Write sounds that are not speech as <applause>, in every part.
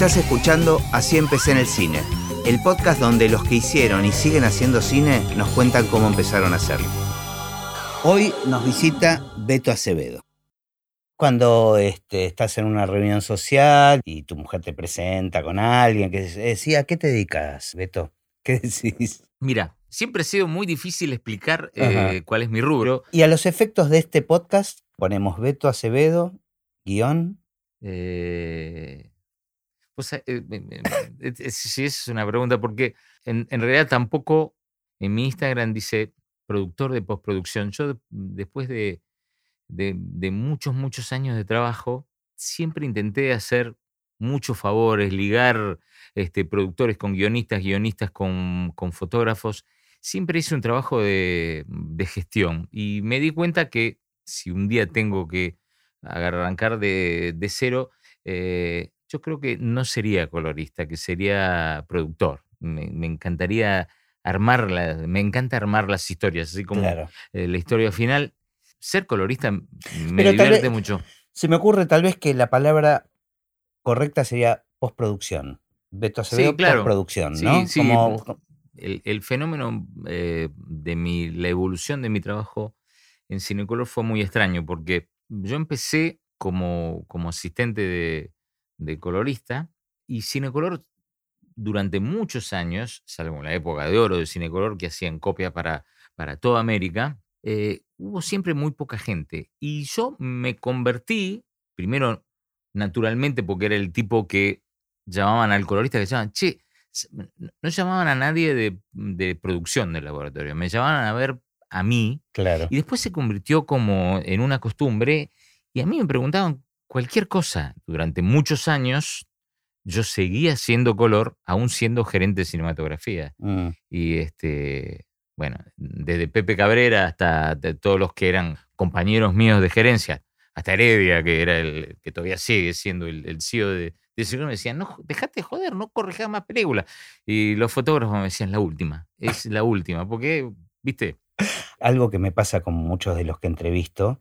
Estás escuchando Así empecé en el cine, el podcast donde los que hicieron y siguen haciendo cine nos cuentan cómo empezaron a hacerlo. Hoy nos visita Beto Acevedo. Cuando este, estás en una reunión social y tu mujer te presenta con alguien que decía, ¿a qué te dedicas, Beto? <laughs> ¿Qué decís? Mira, siempre ha sido muy difícil explicar eh, cuál es mi rubro. Y a los efectos de este podcast ponemos Beto Acevedo, guion. Eh, pues, eh, sí, es una pregunta, porque en, realidad tampoco en mi Instagram dice productor de postproducción. Yo después de, de, muchos, muchos años de trabajo, siempre intenté hacer muchos favores, ligar este, productores con guionistas, guionistas con, con fotógrafos. Siempre hice un trabajo de, de, gestión y me di cuenta que si un día tengo que arrancar de, de cero, eh, yo creo que no sería colorista, que sería productor. Me, encantaría armarla, me encanta armar las historias, así como eh, la historia final. Ser colorista me divierte mucho. Se me ocurre tal vez que la palabra correcta sería postproducción. Beto Acevedo, sí, claro. postproducción, ¿no? Sí, El, fenómeno eh, de mi, la evolución de mi trabajo en Cinecolor fue muy extraño porque yo empecé como, como asistente de, de colorista y Cinecolor durante muchos años, salvo en la época de oro de Cinecolor que hacían copia para, para toda América, eh, hubo siempre muy poca gente. Y yo me convertí, primero naturalmente porque era el tipo que llamaban al colorista, que llamaban, che, no llamaban a nadie de, de, producción del laboratorio, me llamaban a ver a mí. Claro. Y después se convirtió como en una costumbre y a mí me preguntaban cualquier cosa. Durante muchos años yo seguía siendo color, aún siendo gerente de cinematografía. Mm. Y este, bueno, desde Pepe Cabrera hasta todos los que eran compañeros míos de gerencia, hasta Heredia, que era el que todavía sigue siendo el, CEO de, de me decían, no, dejate de joder, no corrijas más películas. Y los fotógrafos me decían, la última, es la última, porque, viste, algo que me pasa con muchos de los que entrevisto,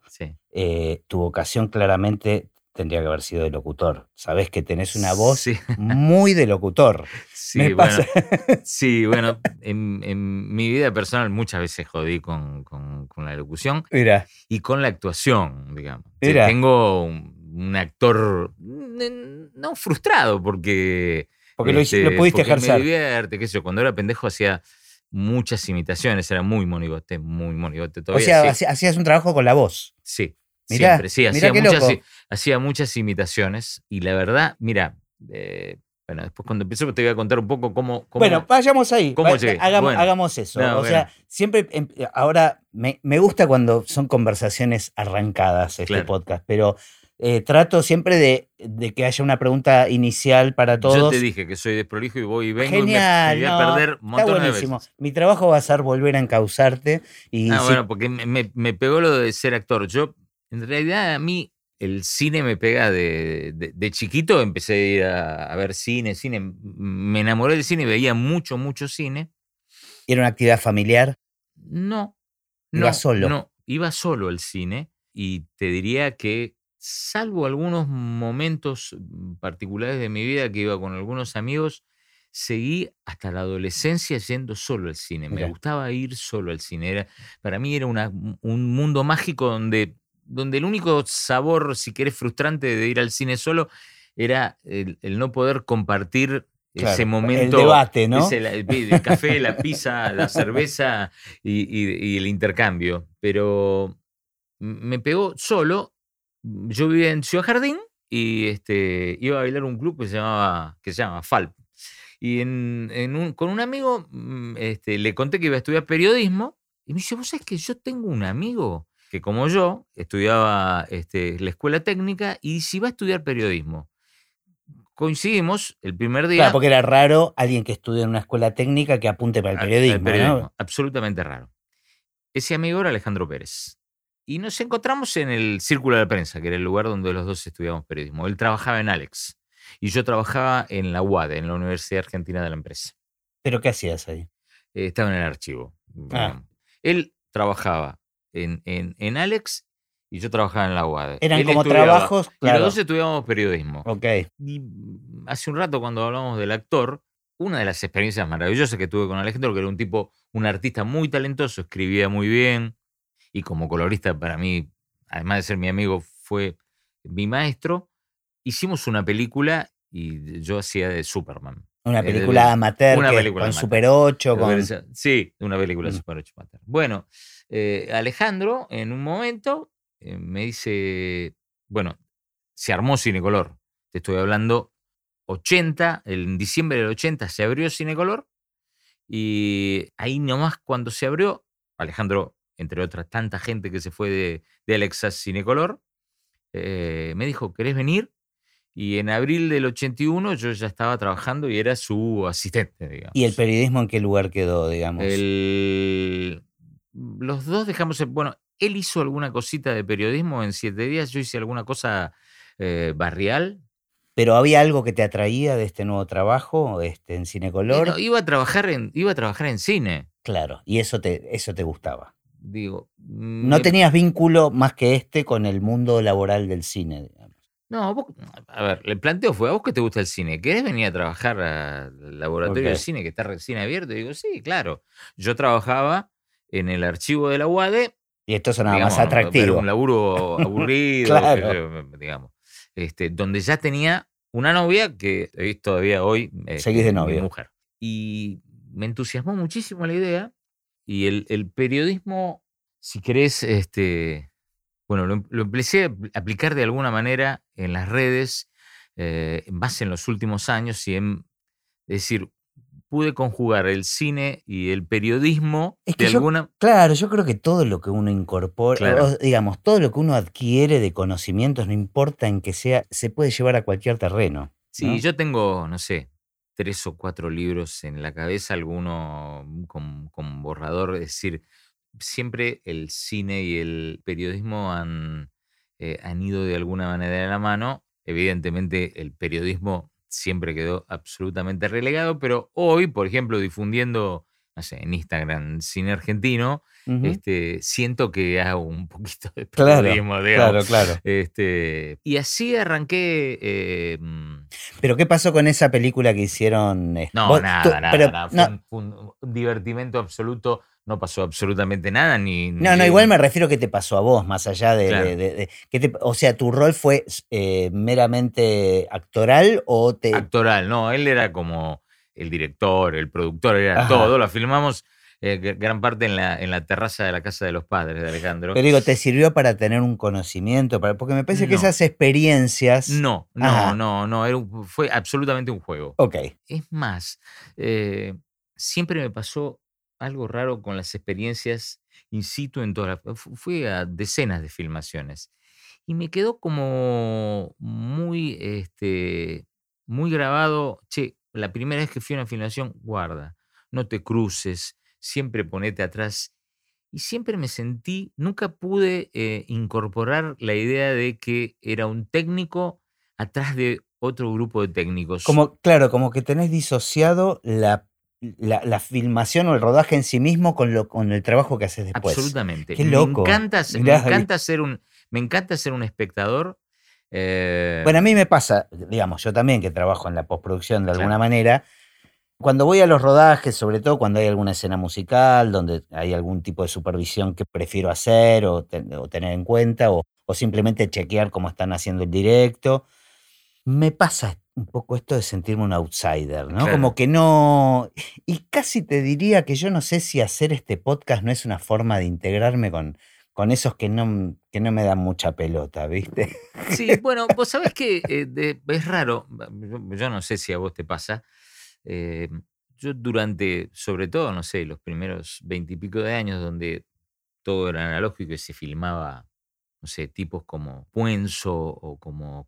eh, tu vocación claramente tendría que haber sido de locutor. Sabes que tenés una voz <laughs> muy de locutor. Sí, bueno, <laughs> sí, bueno en, mi vida personal muchas veces jodí con, la locución Mira. y con la actuación, digamos. tengo un, actor no frustrado porque... Porque lo, este, pudiste ejercer. Me divierte, qué sé yo, cuando era pendejo hacía muchas imitaciones, era muy monigote, muy monigote todavía. O sea, hacías un trabajo con la voz. Sí, siempre, sí, hacía muchas, hacía muchas, imitaciones y la verdad, mira, eh, bueno, después cuando empecemos te voy a contar un poco cómo. bueno, vayamos ahí. hagamos, eso. o sea, siempre. Em, ahora me, gusta cuando son conversaciones arrancadas este podcast, pero eh, trato siempre de, que haya una pregunta inicial para todos. Yo te dije que soy desprolijo y voy y vengo Genial, y me, voy a perder un montón de veces. Mi trabajo va a ser volver a encauzarte. Y ah, bueno, porque me, pegó lo de ser actor. Yo, en realidad, a mí el cine me pega de, de, chiquito. Empecé a ir a, ver cine, cine. Me enamoré del cine, veía mucho, mucho cine. ¿Era una actividad familiar? No. ¿Iba solo? No, iba solo al cine y te diría que salvo algunos momentos mm, particulares de mi vida que iba con algunos amigos, seguí hasta la adolescencia yendo solo al cine. Me gustaba ir solo al cine. para mí era un mundo mágico donde, donde el único sabor, si querés, frustrante de ir al cine solo era el, no poder compartir ese momento. El debate, ¿no? el, café, la pizza, la cerveza y el intercambio. Pero me pegó solo yo vivía en Ciudad Jardín y este, iba a bailar un club que se llamaba, que se llama FALP. Y en, con un amigo mm, este, le conté que iba a estudiar periodismo y me dice, vos sabés que yo tengo un amigo que como yo estudiaba este, la escuela técnica y si va a estudiar periodismo. Coincidimos el primer día. Claro, porque era raro alguien que estudia en una escuela técnica que apunte para el periodismo. Absolutamente raro. Ese amigo era Alejandro Pérez. Y nos encontramos en el Círculo de la Prensa, que era el lugar donde los dos estudiamos periodismo. Él trabajaba en Alex y yo trabajaba en la UADE, en la Universidad Argentina de la Empresa. ¿Pero qué hacías ahí? Eh, estaba en el archivo. Ah. Él trabajaba en, en, Alex y yo trabajaba en la UAD. Eran Él como estudiaba- trabajos, Y los claro. dos estudiábamos periodismo. Ok. Y hace un rato cuando hablamos del actor, una de las experiencias maravillosas que tuve con Alejandro, que era un tipo, un artista muy talentoso, escribía muy bien y como colorista para mí, además de ser mi amigo, fue mi maestro, hicimos una película y yo hacía de Superman. Una Eh, película amateur una que- película con amateur. Super 8, con... Sí, una película Mm. Super 8 Mater. Bueno, eh, Alejandro en un momento eh, me dice, bueno, se armó Cinecolor. Te estoy hablando 80, en diciembre del 80 se abrió Cinecolor y ahí nomás cuando se abrió, Alejandro, entre otras tanta gente que se fue de, de Alexa Cinecolor, eh, me dijo, ¿querés venir? Y en abril del 81 yo ya estaba trabajando y era su asistente, digamos. ¿Y el periodismo en qué lugar quedó, digamos? El- los dos dejamos, el- bueno, él hizo alguna cosita de periodismo en siete días, yo hice alguna cosa eh, barrial. ¿Pero había algo que te atraía de este nuevo trabajo este, en Cinecolor? iba, a trabajar en, iba a trabajar en cine, Claro, y eso te, eso te gustaba. digo. No me- tenías vínculo más que este con el mundo laboral del cine. No, vos- a ver, el planteo fue, ¿a vos que te gusta el cine? ¿Querés venir a trabajar al laboratorio de Ok. cine que está recién abierto? Y digo, sí, claro. Yo trabajaba en el archivo de la UAD Y esto sonaba digamos, más Era atractivo. un laburo <laughs> aburrido, Claro. digamos. Este, donde ya tenía una novia que es todavía hoy eh, Seguís de mi novio. mujer. Y me entusiasmó muchísimo la idea. Y el, el periodismo, si querés, este, bueno, lo, em- lo empecé a apl- aplicar de alguna manera en las redes, eh, más en los últimos años, y en, es decir, pude conjugar el cine y el periodismo Es que de yo- alguna Claro, yo creo que todo lo que uno incorpora, Claro. digamos, todo lo que uno adquiere de conocimientos, no importa en que sea, se puede llevar a cualquier terreno. Sí, ¿no? yo tengo, no sé, tres o cuatro libros en la cabeza, alguno con, con borrador, es decir, siempre el cine y el periodismo han, eh, han ido de alguna manera de la mano. Evidentemente el periodismo siempre quedó absolutamente relegado, pero hoy, por ejemplo, difundiendo, no sé, en Instagram Cine Argentino, este, siento que hago un <laughs> poquito de Claro, periodismo, digamos. Claro, claro. Este, y así arranqué. eh, mm, Pero ¿qué pasó con esa película que hicieron? eh, no, vos- nada, nada, pero nada. Fue, no, un, fue un- un divertimento absoluto. No pasó absolutamente nada. Ni, no, no, igual me refiero a qué te pasó a vos, más allá de... Claro. de- de- de- ¿qué te- o sea, ¿tu rol fue eh, meramente actoral o te... actoral. No, él era como el director, el productor, era Ajá. todo. Lo filmamos eh, gr- gran parte en la, en la terraza de la casa de los padres de Alejandro. Pero digo, ¿te sirvió para tener un conocimiento? Para, porque me parece que esas experiencias... no, no, Ajá. no, no. era un- fue absolutamente un juego. Ok. Es más, eh, siempre me pasó algo raro con las experiencias in situ en todas Fui a decenas de filmaciones y me quedó como muy, este, muy grabado, che, la primera vez que fui a una filmación, guarda, no te cruces, siempre ponete atrás. Y siempre me sentí, nunca pude eh, incorporar la idea de que era un técnico atrás de otro grupo de técnicos. Como, claro, como que tenés disociado la, la, la filmación o el rodaje en sí mismo con, lo, con el trabajo que haces después. Absolutamente. Qué loco. Me encanta, me encanta ser un, me encanta ser un espectador. eh, Bueno, a mí me pasa, digamos, yo también que trabajo en la postproducción de Claro. alguna manera, cuando voy a los rodajes, sobre todo cuando hay alguna escena musical, donde hay algún tipo de supervisión que prefiero hacer o, ten- o tener en cuenta, o, o simplemente chequear cómo están haciendo el directo, me pasa un poco esto de sentirme un outsider, ¿no? Claro. Como que no... Y casi te diría que yo no sé si hacer este podcast no es una forma de integrarme con, con esos que no, que no me dan mucha pelota, ¿viste? Sí, <laughs> bueno, vos sabés que eh, de- es raro, yo, yo no sé si a vos te pasa. eh, yo durante, sobre todo, no sé, los primeros veintipico de años donde todo era analógico y se filmaba, no sé, tipos como Puenzo o como,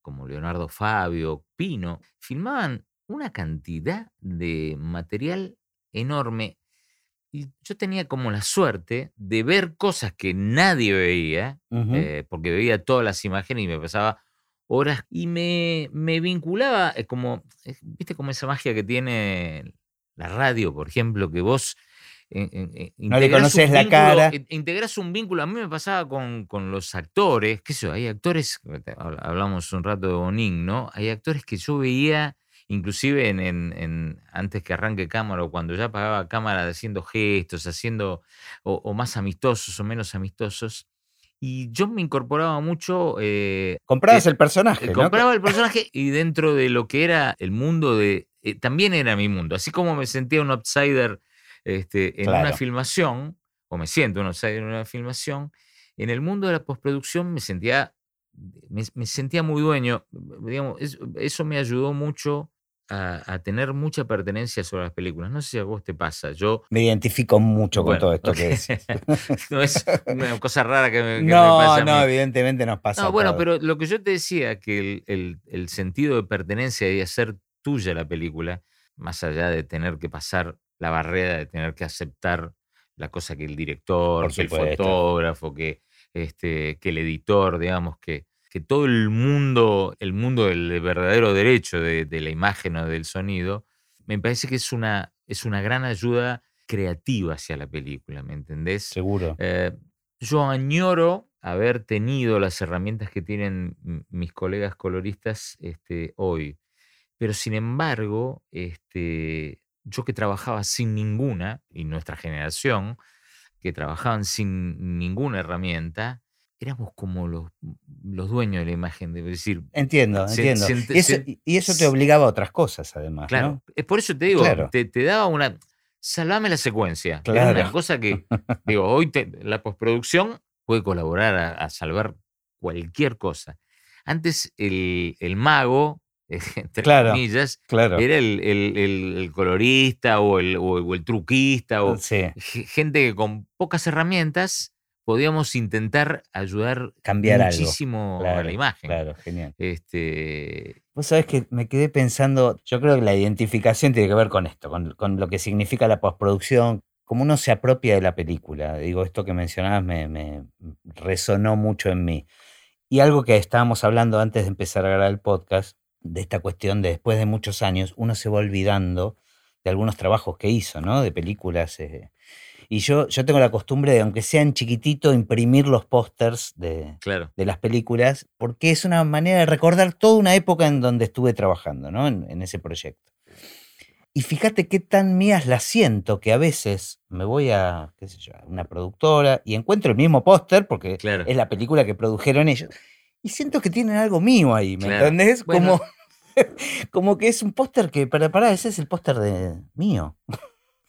como Leonardo Fabio, Pino, filmaban una cantidad de material enorme y yo tenía como la suerte de ver cosas que nadie veía, eh, porque veía todas las imágenes y me pasaba horas y me, me vinculaba eh, como, eh, viste como esa magia que tiene la radio, por ejemplo, que vos no le conoces la cara. Integras un vínculo. A mí me pasaba con, con los actores, qué sé hay actores, hablamos un rato de Bonin, ¿no? Hay actores que yo veía, inclusive en, en, antes que arranque cámara o cuando ya apagaba cámara, haciendo gestos, haciendo, o, más amistosos o menos amistosos. Y yo me incorporaba mucho. Eh, Comprabas el personaje. Compraba el personaje y dentro de lo que era el mundo de. Eh, también era mi mundo. Así como me sentía un outsider este, en una filmación, o me siento un outsider en una filmación, en el mundo de la postproducción me sentía, me, sentía muy dueño. Digamos, eso me ayudó mucho a, tener mucha pertenencia sobre las películas. No sé si a vos te pasa. Yo me identifico mucho con todo esto que decís. <laughs> no es una cosa rara que me, no, pasa. No, evidentemente nos pasa. No, bueno, pero lo que yo te decía, que el, sentido de pertenencia y hacer tuya la película, más allá de tener que pasar la barrera de tener que aceptar la cosa que el director, que el fotógrafo, que, este, que el editor, digamos, que, que todo el mundo, el mundo del verdadero derecho de, la imagen o del sonido, me parece que es una, es una gran ayuda creativa hacia la película, ¿me entendés? Seguro. Eh, yo añoro haber tenido las herramientas que tienen mis colegas coloristas este, hoy. Pero sin embargo, este, yo que trabajaba sin ninguna, y nuestra generación, que trabajaban sin ninguna herramienta, éramos como los, los dueños de la imagen. Decir, entiendo, entiendo. y, eso, te obligaba a otras cosas, además. Claro, es por eso te digo, te, daba una. Salvame la secuencia. Claro. una cosa que, <laughs> digo, hoy la postproducción puede colaborar a, salvar cualquier cosa. Antes el, el mago <laughs> entre comillas, era el, colorista o el, o el truquista o gente que con pocas herramientas podíamos intentar ayudar Cambiar muchísimo a la imagen. Claro, genial. Este... Vos sabés que me quedé pensando, yo creo que la identificación tiene que ver con esto, con, lo que significa la postproducción, cómo uno se apropia de la película. Digo, esto que mencionabas me, me resonó mucho en mí. Y algo que estábamos hablando antes de empezar a grabar el podcast, de esta cuestión de después de muchos años, uno se va olvidando de algunos trabajos que hizo, ¿no? De películas. Eh, y yo, yo tengo la costumbre de, aunque sea en chiquitito, imprimir los pósters de, de las películas, porque es una manera de recordar toda una época en donde estuve trabajando, ¿no? En, ese proyecto. Y fíjate qué tan mías las siento que a veces me voy a, qué sé yo, a una productora y encuentro el mismo póster, porque es la película que produjeron ellos y siento que tienen algo mío ahí, ¿me entendés? Como, <laughs> como que es un póster que, para, para, ese es el póster de mío.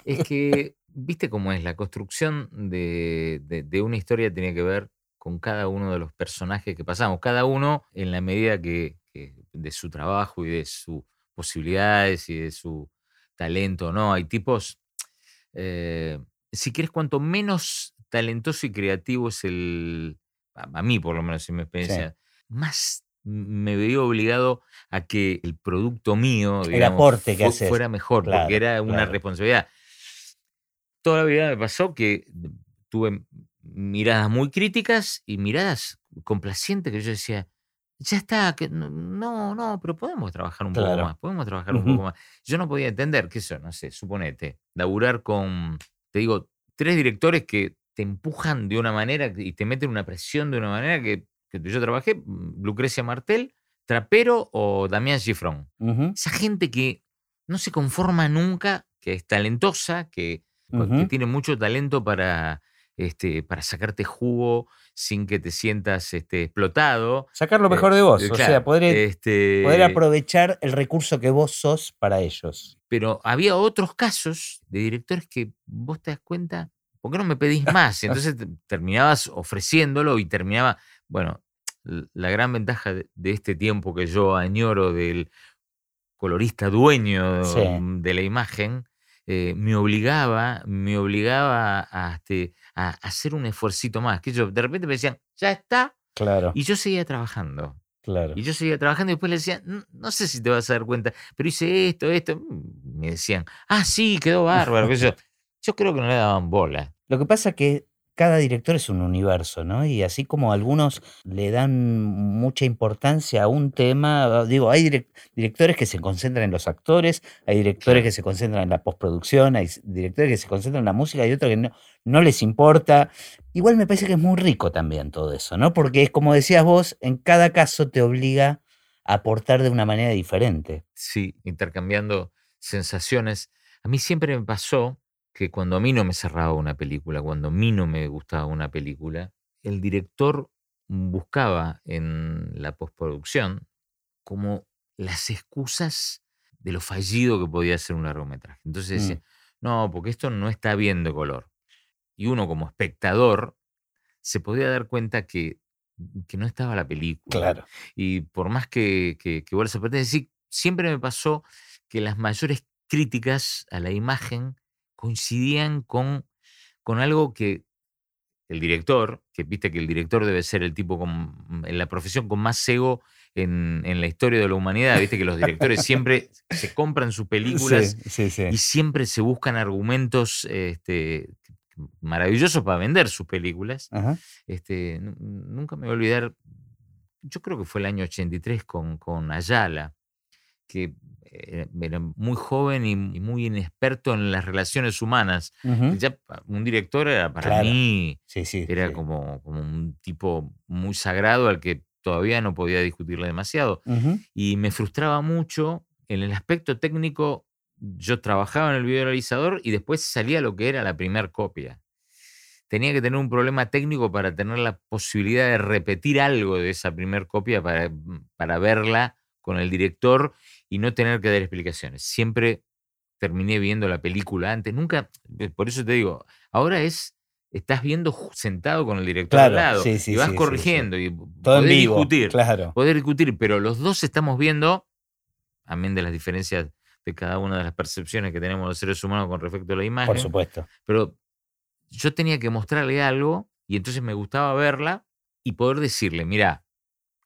Es que, viste cómo es, la construcción de, una historia tiene que ver con cada uno de los personajes que pasamos, cada uno en la medida que, de su trabajo y de sus posibilidades y de su talento, ¿no? Hay tipos, eh, si quieres, cuanto menos talentoso y creativo es el, a, mí por lo menos en mi experiencia, más me veía obligado a que el producto mío, el aporte que fuera mejor, porque era una responsabilidad. Toda la vida me pasó que tuve miradas muy críticas y miradas complacientes que yo decía, ya está, que no, no, pero podemos trabajar un poco más, podemos trabajar un poco más. Yo no podía entender que eso, no sé, suponete, laburar con, te digo, tres directores que te empujan de una manera y te meten una presión de una manera que que yo trabajé, mm, Lucrecia Martel, Trapero o Damián Gifrón. Esa gente que no se conforma nunca, que es talentosa, que, tiene mucho talento para, este, para sacarte jugo sin que te sientas este, explotado. Sacar lo mejor de vos, eh, o sea, poder, este poder aprovechar el recurso que vos sos para ellos. Pero había otros casos de directores que vos te das cuenta, ¿por qué no me pedís más? Entonces terminabas ofreciéndolo y terminaba bueno, la gran ventaja de este tiempo que yo añoro del colorista dueño mm, de la imagen, eh, me obligaba, me obligaba a, este, a, hacer un esfuercito más. Que yo de repente me decían, ya está. Claro. Y yo seguía trabajando. Claro. Y yo seguía trabajando y después le decían, no, sé si te vas a dar cuenta, pero hice esto, esto. Mm", me decían, ah, sí, quedó bárbaro. yo, yo creo que no le daban bola. Lo que pasa que cada director es un universo, ¿no? Y así como algunos le dan mucha importancia a un tema, digo, hay directores que se concentran en los actores, hay directores que se concentran en la postproducción, hay directores que se concentran en la música y otros que no, no les importa. Igual me parece que es muy rico también todo eso, ¿no? Porque es como decías vos, en cada caso te obliga a aportar de una manera diferente. Sí, intercambiando sensaciones. A mí siempre me pasó que cuando a mí no me cerraba una película, cuando a mí no me gustaba una película, el director buscaba en la postproducción como las excusas de lo fallido que podía ser un largometraje. Entonces decía, mm. no, porque esto no está bien de color. Y uno como espectador se podía dar cuenta que, que no estaba la película. Claro. Y por más que, que, que vos decir, siempre me pasó que las mayores críticas a la imagen coincidían con, con algo que el director, que viste que el director debe ser el tipo con, en la profesión con más ego en, la historia de la humanidad, viste que los directores siempre se compran sus <laughs> películas y siempre se buscan argumentos este, maravillosos para vender sus películas. Este, nunca me voy a olvidar, yo creo que fue el año 83 con, con Ayala, que era muy joven y, muy inexperto en las relaciones humanas. Ya un director era para mí, era Como, como un tipo muy sagrado al que todavía no podía discutirle demasiado. Y me frustraba mucho en el aspecto técnico. Yo trabajaba en el videorealizador y después salía lo que era la primera copia. Tenía que tener un problema técnico para tener la posibilidad de repetir algo de esa primera copia para, para verla con el director y no tener que dar explicaciones. Siempre terminé viendo la película antes. Nunca, eh, por eso te digo, ahora es, estás viendo sentado con el director al lado y vas corrigiendo y Todo discutir. Claro. Poder discutir, pero los dos estamos viendo, amén de las diferencias de cada una de las percepciones que tenemos los seres humanos con respecto a la imagen. Por supuesto. Pero yo tenía que mostrarle algo y entonces me gustaba verla y poder decirle, mira,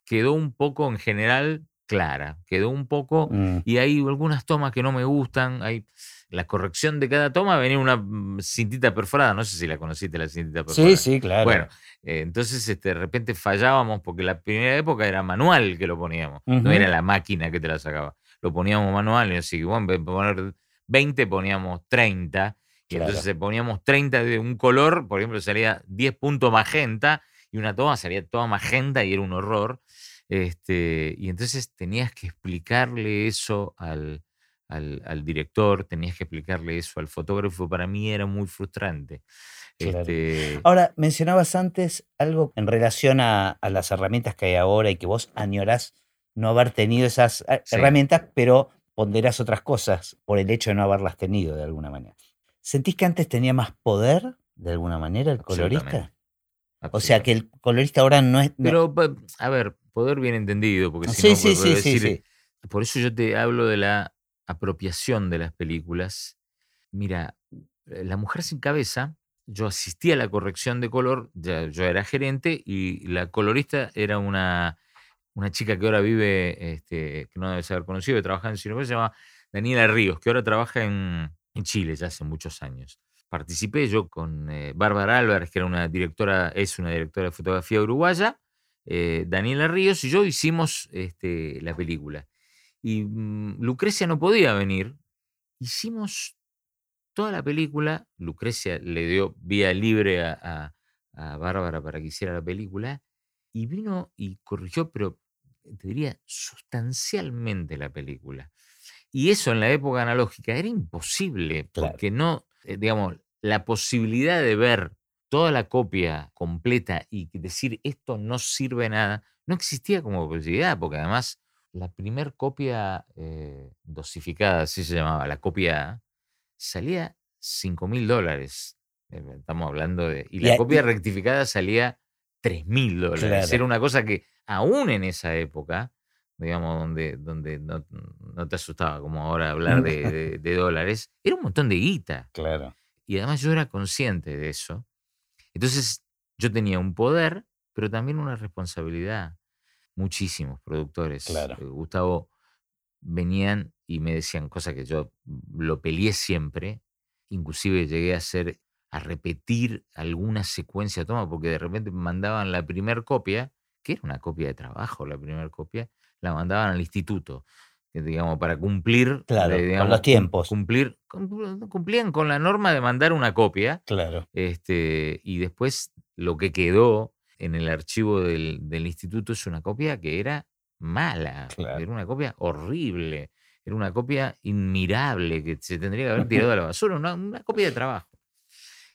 quedó un poco en general clara, quedó un poco, mm. y hay algunas tomas que no me gustan, hay la corrección de cada toma venía una mm, cintita perforada, no sé si la conociste la cintita perforada. Sí, sí, claro. Bueno, eh, entonces este, de repente fallábamos porque la primera época era manual que lo poníamos, no era la máquina que te la sacaba, lo poníamos manual y así, bueno, poner 20 poníamos 30. Y entonces poníamos 30 de un color, por ejemplo, salía 10 puntos magenta y una toma salía toda magenta y era un horror. Este, y entonces tenías que explicarle eso al, director, tenías que explicarle eso al fotógrafo. Para mí era muy frustrante. Este ahora, mencionabas antes algo en relación a, las herramientas que hay ahora y que vos añorás no haber tenido esas eh, herramientas, pero ponderás otras cosas por el hecho de no haberlas tenido de alguna manera. ¿Sentís que antes tenía más poder de alguna manera el colorista? O sea que el colorista ahora no es. Pero, a ver, poder bien entendido, porque si no, sí, sí, decir, por eso yo te hablo de la apropiación de las películas. Mira, eh, La Mujer sin Cabeza, yo asistí a la corrección de color, yo era gerente y la colorista era una, una chica que ahora vive, este, que no debe haber conocido, que trabaja en cine, se llama Daniela Ríos, que ahora trabaja en, en Chile ya hace muchos años. Participé yo con eh, Bárbara Álvarez, que era una directora, es una directora de fotografía uruguaya, eh, Daniela Ríos y yo hicimos este, la película. Y mm, Lucrecia no podía venir. Hicimos toda la película. Lucrecia le dio vía libre a, Bárbara para que hiciera la película. Y vino y corrigió, pero te diría, sustancialmente la película. Y eso en la época analógica era imposible, porque no, eh, digamos, la posibilidad de ver toda la copia completa y decir esto no sirve nada, no existía como posibilidad, porque además la primer copia eh, dosificada, así se llamaba, la copia A, salía 5 mil dólares. Eh, estamos hablando de. Y la copia rectificada salía 3 mil dólares. Era una cosa que, aún en esa época, digamos, donde, donde no, te asustaba como ahora hablar de, de, dólares, era un montón de guita. Claro. Y además yo era consciente de eso. Entonces yo tenía un poder, pero también una responsabilidad. Muchísimos productores. Claro. Eh, Gustavo venían y me decían cosas que yo lo peleé siempre. Inclusive llegué a ser a repetir alguna secuencia de toma, porque de repente mandaban la primera copia, que era una copia de trabajo, la primera copia, la mandaban al instituto, digamos, para cumplir Claro, eh, con los tiempos. Cumplir, cum- cumplían con la norma de mandar una copia, Claro. este, y después lo que quedó en el archivo del, del instituto es una copia que era mala, Claro. era una copia horrible, era una copia inmirable que se tendría que haber tirado a la <laughs> basura, una, una copia de trabajo.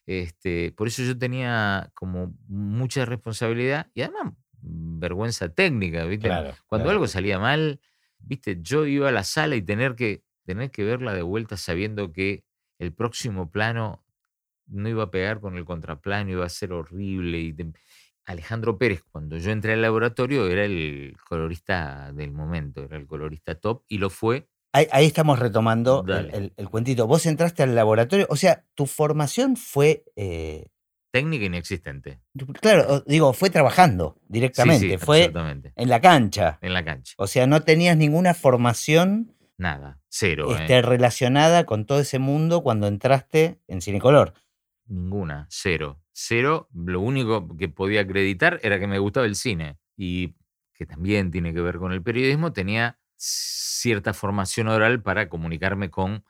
Este, por eso yo tenía como mucha responsabilidad y además mm, vergüenza técnica, ¿viste? Claro. Cuando algo salía mal, viste, yo iba a la sala y tener que, tener que verla de vuelta sabiendo que el próximo plano no iba a pegar con el contraplano, iba a ser horrible. Y te- Alejandro Pérez, cuando yo entré al laboratorio, era el colorista del momento, era el colorista top y lo fue. Ahí, ahí estamos retomando el, Dale. el- el cuentito. Vos entraste al laboratorio, o sea, tu formación fue, eh, Técnica inexistente. claro, digo, fue trabajando Sí, directamente, sí, fue absolutamente. en la cancha. En la cancha. O sea, no tenías ninguna formación Nada, cero. ¿eh? este, relacionada con todo ese mundo cuando entraste en Cinecolor. Ninguna, cero. Cero. Lo único que podía acreditar era que me gustaba el cine y que también tiene que ver con el periodismo. Tenía cierta formación oral para comunicarme con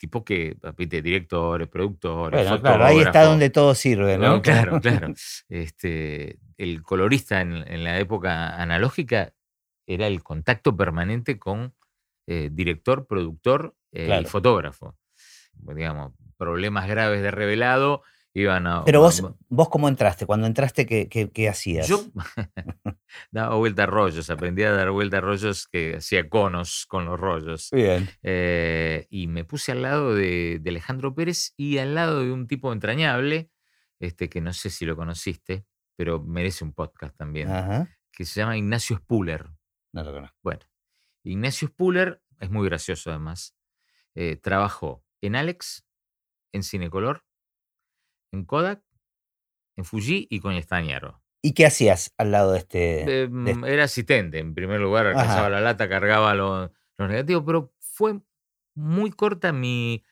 tipos que, directores, productores, Bueno, claro, ahí está donde todo sirve, ¿no? No, claro, <laughs> claro. Este, el colorista en, en la época analógica era el contacto permanente con eh, director, productor eh, Claro. y fotógrafo. Digamos, problemas graves de revelado iban a. Pero vos, a- vos cómo entraste, cuando entraste, ¿qué, qué- qué hacías? yo <laughs> daba vuelta a rollos, aprendí a dar vuelta a rollos que hacía conos con los rollos. Bien. Eh, y me puse al lado de, de Alejandro Pérez y al lado de un tipo entrañable, este, que no sé si lo conociste, pero merece un podcast también, Ajá. que se llama Ignacio Spuller. No lo conozco. Bueno, Ignacio Spuller es muy gracioso además. eh, trabajó en Alex, en Cinecolor, en Kodak, en Fuji y con Estañaro. ¿Y qué hacías al lado de este? Eh, mm, Era asistente, en primer lugar, alcanzaba la lata, cargaba lo- los negativos, pero fue muy corta mi,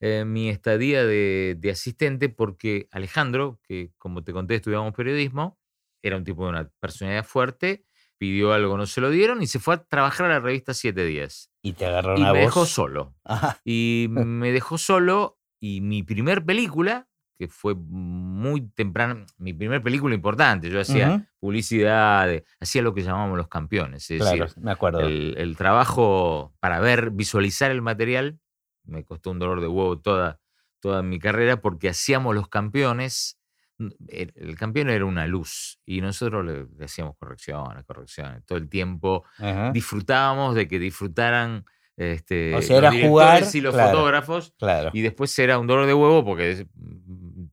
eh, mi estadía de, de asistente porque Alejandro, que como te conté estudiamos periodismo, era un tipo de una personalidad fuerte, pidió algo, no se lo dieron y se fue a trabajar a la revista Siete Días. Y te agarraron Y me dejó solo. Ajá. Y <laughs> me dejó solo y mi primer película, que fue muy temprano, mi primer película importante, yo hacía Ujú. publicidad, eh, hacía lo que llamamos los campeones, es Claro, decir, me acuerdo. el, el trabajo para ver, visualizar el material, me costó un dolor de huevo toda, toda mi carrera porque hacíamos los campeones, n- el, el campeón era una luz y nosotros le, le hacíamos correcciones, correcciones, todo el tiempo disfrutábamos de que disfrutaran este, O sea, era los jugar, y los claro. fotógrafos Claro. y después era un dolor de huevo porque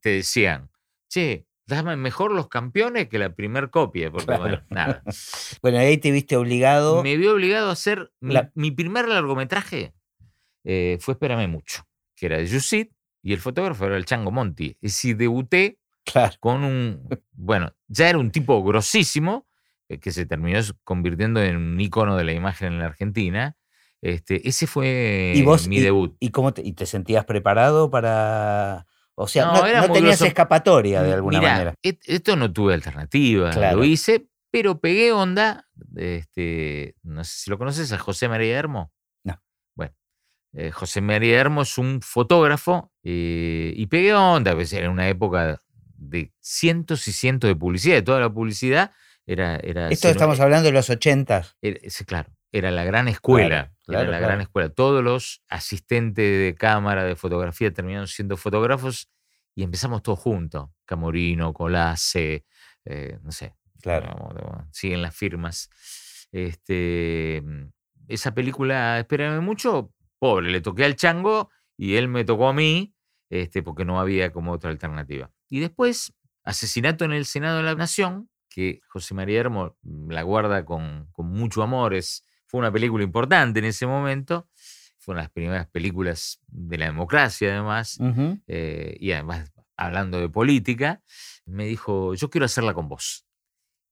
te decían, che, dame mejor los campeones que la primer copia, porque Claro. bueno, nada. <laughs> Bueno, ahí te viste obligado. Me vi obligado a hacer mi, La- mi primer largometraje eh, fue Espérame Mucho, que era de Yusit y el fotógrafo era el Chango Monti. Y si debuté Claro. con un, bueno, ya era un tipo grosísimo, eh, que se terminó convirtiendo en un icono de la imagen en la Argentina. Este, ese fue ¿Y vos mi y, debut. ¿Y cómo te, y te sentías preparado para.? O sea, No, tenías escapatoria de alguna Mirá, manera. et- esto no tuve alternativa, Claro. lo hice, pero pegué onda. Este, no sé si lo conoces, a José María Hermo. No. Bueno, eh, José María Hermo es un fotógrafo eh, y pegué onda, pues era una época de cientos y cientos de publicidad, de toda la publicidad era... era Esto estamos hablando de los ochentas. claro, era la gran escuela. claro, era la claro. gran escuela. Todos los asistentes de cámara, de fotografía, terminaron siendo fotógrafos y empezamos todos juntos. Camorino, Colase, eh, no sé. Claro. siguen las firmas. Este, esa película, espérame mucho, pobre, le toqué al chango y él me tocó a mí, este, porque no había como otra alternativa. Y después, Asesinato en el Senado de la Nación, que José María Hermo la guarda con, con mucho amor, es, fue una película importante en ese momento, fue una de las primeras películas de la democracia además, eh, y además hablando de política, me dijo, yo quiero hacerla con vos.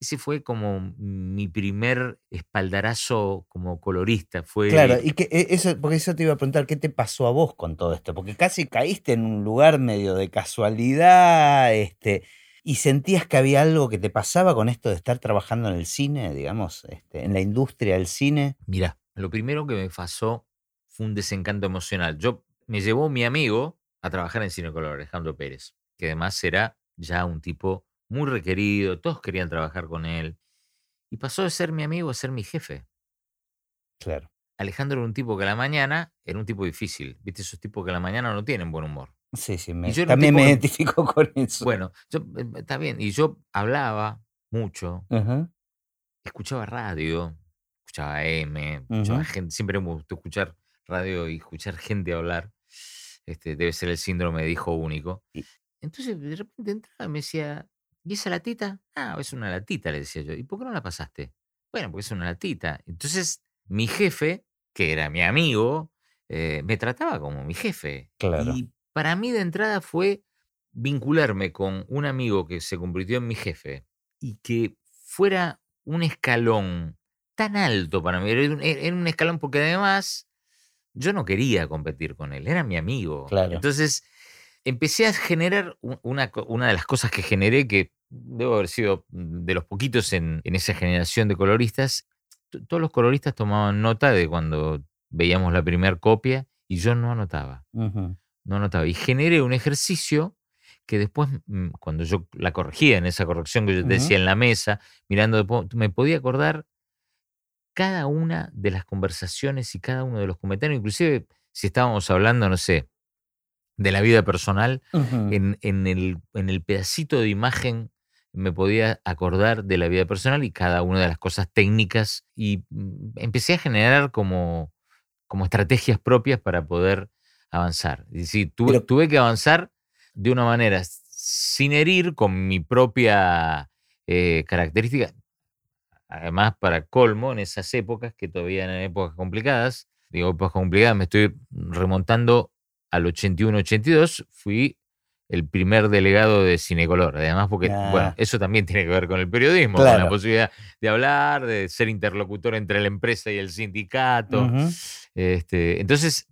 ese fue como mi primer espaldarazo como colorista. Fue, Claro, y que e- eso, porque eso te iba a preguntar, ¿qué te pasó a vos con todo esto? Porque casi caíste en un lugar medio de casualidad, este, y sentías que había algo que te pasaba con esto de estar trabajando en el cine, digamos, este, en la industria del cine. Mira, lo primero que me pasó fue un desencanto emocional. Yo me llevó mi amigo a trabajar en Cine Color, Alejandro Pérez, que además era ya un tipo muy requerido, todos querían trabajar con él. Y pasó de ser mi amigo a ser mi jefe. Claro. Alejandro era un tipo que a la mañana era un tipo difícil. ¿Viste? Esos tipos que a la mañana no tienen buen humor. Sí, sí, me- yo también me identifico con eso. Bueno, yo, eh, está bien. Y yo hablaba mucho, Ajá, escuchaba radio, escuchaba M, escuchaba Ujú. gente, siempre me gustó escuchar radio y escuchar gente hablar. Este, debe ser el síndrome de hijo único. Y- Entonces, de repente entraba y me decía, ¿y esa latita? Ah, es una latita, le decía yo. ¿Y por qué no la pasaste? Bueno, porque es una latita. Entonces, mi jefe, que era mi amigo, eh, me trataba como mi jefe. Claro. Y para mí de entrada fue vincularme con un amigo que se convirtió en mi jefe y que fuera un escalón tan alto para mí. Era un, era un escalón porque además yo no quería competir con él, era mi amigo. Claro. Entonces empecé a generar un- una, una de las cosas que generé, que debo haber sido de los poquitos en, en esa generación de coloristas, todos los coloristas tomaban nota de cuando veíamos la primera copia y yo no anotaba Ujú. No anotaba. Y generé un ejercicio que después, mm, cuando yo la corregía en esa corrección que yo te decía en la mesa, mirando, me podía acordar cada una de las conversaciones y cada uno de los comentarios, inclusive si estábamos hablando, no sé, de la vida personal, en, en el, en el pedacito de imagen me podía acordar de la vida personal y cada una de las cosas técnicas y mm, empecé a generar como, como estrategias propias para poder avanzar. Es decir, tuve, Pero- tuve que avanzar de una manera sin herir con mi propia eh, característica. Además, para colmo, en esas épocas, que todavía eran épocas complicadas, digo épocas complicadas, me estoy remontando al 81-82, fui el primer delegado de Cinecolor. Además, porque, Ah. bueno, eso también tiene que ver con el periodismo, con la Claro. posibilidad de hablar, de ser interlocutor entre la empresa y el sindicato. Este, entonces,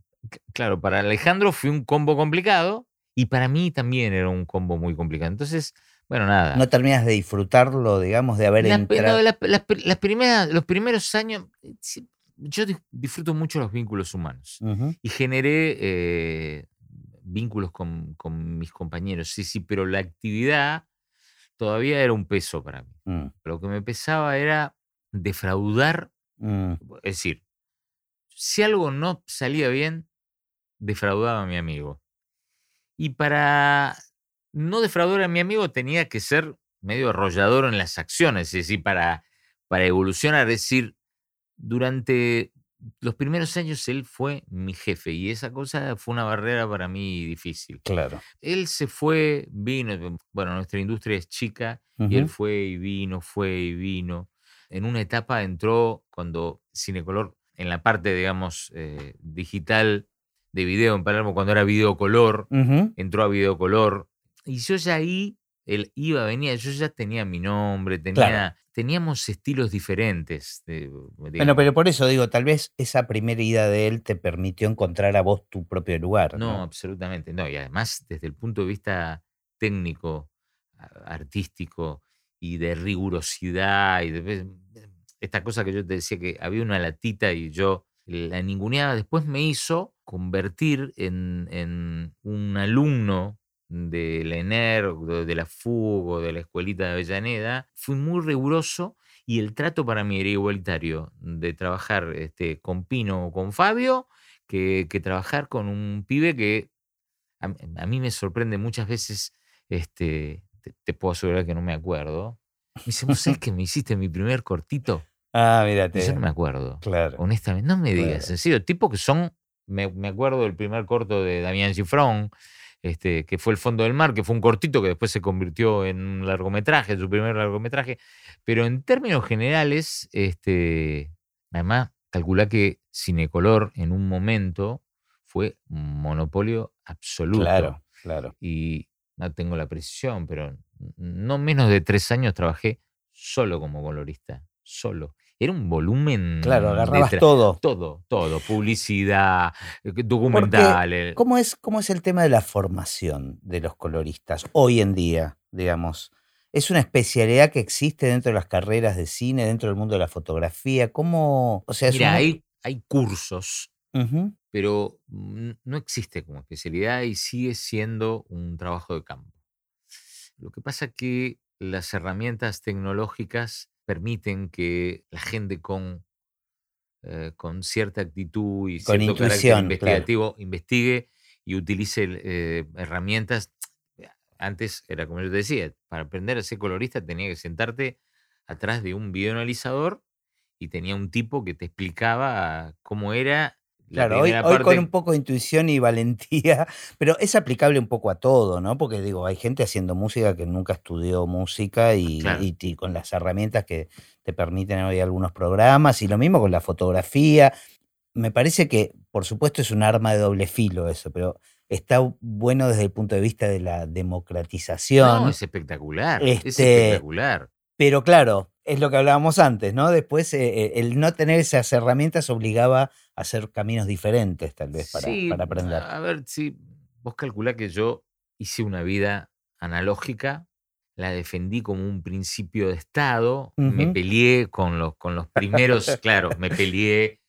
claro, para Alejandro fue un combo complicado y para mí también era un combo muy complicado. Entonces, bueno, nada. No terminas de disfrutarlo, digamos, de haber pe- entrado. no, las- las pri- las primeras, los primeros años, eh, yo dis- disfruto mucho los vínculos humanos y generé eh, vínculos con, con mis compañeros, sí, sí, pero la actividad todavía era un peso para mí. Mm, Lo que me pesaba era defraudar, mm, es decir, si algo no salía bien, defraudaba a mi amigo. Y para no defraudar a mi amigo tenía que ser medio arrollador en las acciones, es decir, para, para evolucionar, es decir, durante los primeros años él fue mi jefe y esa cosa fue una barrera para mí difícil. claro. Él se fue, vino, bueno, nuestra industria es chica y él fue y vino, fue y vino. En una etapa entró cuando Cinecolor, en la parte, digamos, eh, digital de video en Palermo, cuando era videocolor, Ujú. entró a videocolor. Y yo ya ahí, él iba, venía, yo ya tenía mi nombre, tenía, teníamos estilos diferentes. de- Bueno, pero por eso digo, tal vez esa primera ida de él te permitió encontrar a vos tu propio lugar. No, No, absolutamente no. Y además, desde el punto de vista técnico, artístico y de rigurosidad, y de, esta cosa que yo te decía que había una latita y yo la ninguneaba, después me hizo convertir en, en un alumno de la ENER, de la FUG de la Escuelita de Avellaneda. Fui muy riguroso y el trato para mí era igualitario de trabajar este, con Pino o con Fabio que, trabajar con un pibe que a, mí me sorprende muchas veces, este, te, te puedo asegurar que no me acuerdo. Me dice, ¿vos sabés que me hiciste mi primer cortito? Ah, mírate. yo no me acuerdo. Claro. Honestamente, no me digas, Claro. en serio, tipo que son, me, me acuerdo del primer corto de Damián Gifrón, este, que fue El Fondo del Mar, que fue un cortito que después se convirtió en un largometraje, su primer largometraje, pero en términos generales, este, además, calcula que Cinecolor en un momento fue un monopolio absoluto. Claro, claro. Y no tengo la precisión, pero no menos de tres años trabajé solo como colorista, solo. Era un volumen. Claro, agarrabas todo. Todo, todo. Publicidad, eh, documentales. ¿Cómo es, ¿Cómo es el tema de la formación de los coloristas hoy en día, digamos? ¿Es una especialidad que existe dentro de las carreras de cine, dentro del mundo de la fotografía? ¿Cómo? O sea, Mira, hay, hay cursos, pero no existe como especialidad y sigue siendo un trabajo de campo. Lo que pasa es que las herramientas tecnológicas permiten que la gente con, eh, con cierta actitud y Con cierto carácter claro. investigativo investigue y utilice eh, herramientas. Antes era como yo te decía, para aprender a ser colorista tenía que sentarte atrás de un videoanalizador y tenía un tipo que te explicaba cómo era Claro, hoy, hoy con un poco de intuición y valentía, <laughs> pero es aplicable un poco a todo, ¿no? Porque digo, hay gente haciendo música que nunca estudió música y, Claro. y- y con las herramientas que te permiten hoy algunos programas, y lo mismo con la fotografía. Me parece que, por supuesto, es un arma de doble filo eso, pero está bueno desde el punto de vista de la democratización. No, es espectacular. Es Este, espectacular. Pero claro, es lo que hablábamos antes, ¿no? Después eh, eh, el no tener esas herramientas obligaba a hacer caminos diferentes, tal vez, para, Sí, para aprender. A ver, si vos calculá que yo hice una vida analógica, la defendí como un principio de Estado, me peleé con los, con los primeros, <laughs> claro, me peleé,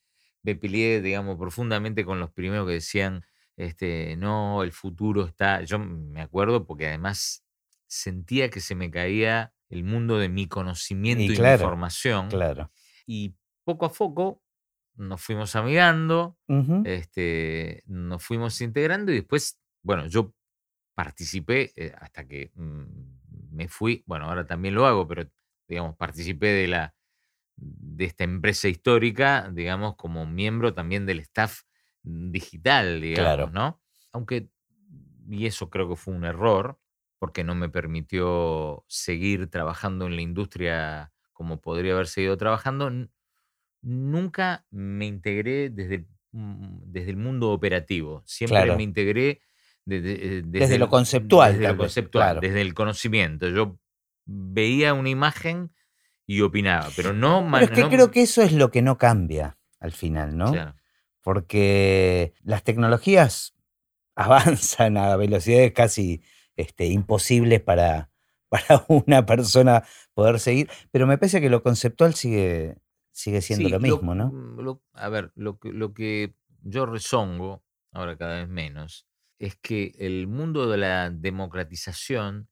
me peleé, digamos, profundamente con los primeros que decían, este, no, el futuro está. Yo me acuerdo porque además sentía que se me caía el mundo de mi conocimiento y, mi claro, información. Claro. Y poco a poco nos fuimos amigando, este, nos fuimos integrando y después, bueno, yo participé eh, hasta que mm, me fui, bueno, ahora también lo hago, pero digamos, participé de la de esta empresa histórica, digamos, como miembro también del staff digital, digamos, Claro. ¿no? Aunque, y eso creo que fue un error, porque no me permitió seguir trabajando en la industria como podría haber seguido trabajando, nunca me integré desde, el- mm, desde el mundo operativo. Siempre Claro. me integré desde, eh, Desde lo conceptual, Desde lo conceptual, claro. desde el conocimiento. Yo veía una imagen y opinaba, pero no... Pero es que no- creo que eso es lo que no cambia al final, ¿no? Claro. Porque las tecnologías <laughs> avanzan a velocidades casi este, imposibles para, <laughs> para una persona poder seguir, pero me parece que lo conceptual sigue, sigue siendo Sí, lo mismo, ¿no? mm, lo- a ver, lo que, lo que yo rezongo, ahora cada vez menos, es que el mundo de la democratización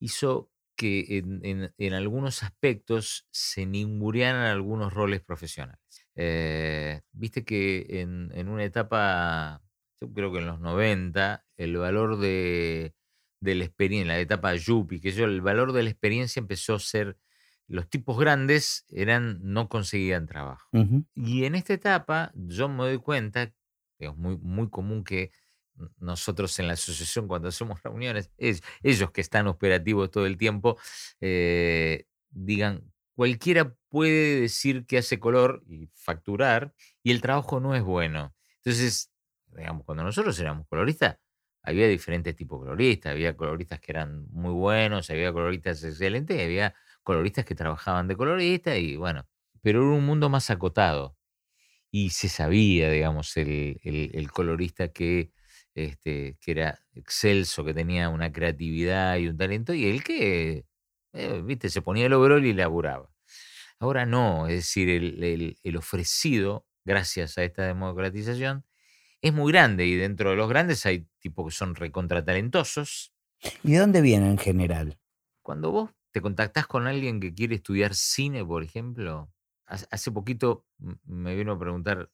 hizo que en, en- en algunos aspectos se ningunearan algunos roles profesionales. Eh, Viste que en, en una etapa, yo creo que en los 90, el valor de, de la experiencia, la etapa Yuppie, que yo, el valor de la experiencia empezó a ser, los tipos grandes eran, no conseguían trabajo. Y en esta etapa yo me doy cuenta, es muy, muy común que nosotros en la asociación cuando hacemos reuniones, es- ellos que están operativos todo el tiempo, eh, digan, cualquiera puede decir que hace color y facturar y el trabajo no es bueno. Entonces, digamos, cuando nosotros éramos coloristas, había diferentes tipos de coloristas, había coloristas que eran muy buenos, había coloristas excelentes, había coloristas que trabajaban de colorista y bueno, pero era un mundo más acotado y se sabía, digamos, el, el- el colorista que, este, que era excelso, que tenía una creatividad y un talento, y el que, eh, viste, se ponía el overol y laburaba. Ahora no, es decir, el- el ofrecido, gracias a esta democratización, es muy grande y dentro de los grandes hay tipos que son recontratalentosos. ¿Y de dónde viene en general? Cuando vos te contactás con alguien que quiere estudiar cine, por ejemplo, hace poquito me vino a preguntar,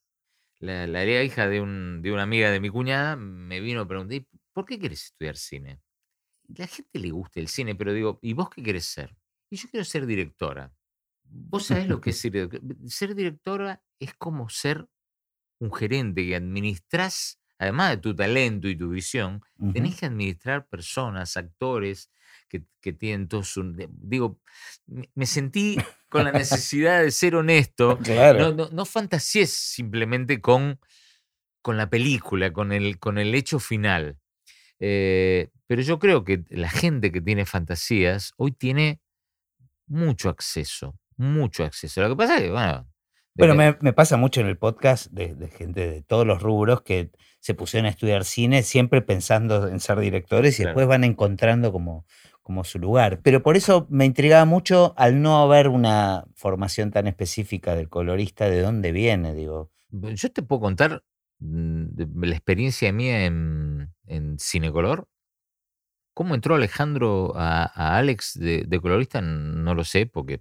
la, la hija de, un- de una amiga de mi cuñada me vino a preguntar, "¿Y ¿por qué quieres estudiar cine? La gente le gusta el cine, pero digo, ¿y vos qué querés ser? Y yo quiero ser directora. ¿Vos sabés lo que es <laughs> ser directora? Ser directora es como ser un gerente que administras, además de tu talento y tu visión, tenés que administrar personas, actores que, que tienen todo su... Digo, me, sentí con la necesidad de ser <laughs> honesto. Claro. No, no, simplemente con, con la película, con el, con el hecho final. Eh, pero yo creo que la gente que tiene fantasías hoy tiene mucho acceso, mucho acceso. Lo que pasa es que, bueno... Bueno, me, me, pasa mucho en el podcast de, de, gente de todos los rubros que se pusieron a estudiar cine siempre pensando en ser directores y Claro. después van encontrando como, como su lugar. Pero por eso me intrigaba mucho al no haber una formación tan específica del colorista, de dónde viene, digo. Yo te puedo contar mm, la experiencia mía en, en Cinecolor. ¿Cómo entró Alejandro a, a Alex de, de colorista? No lo sé, porque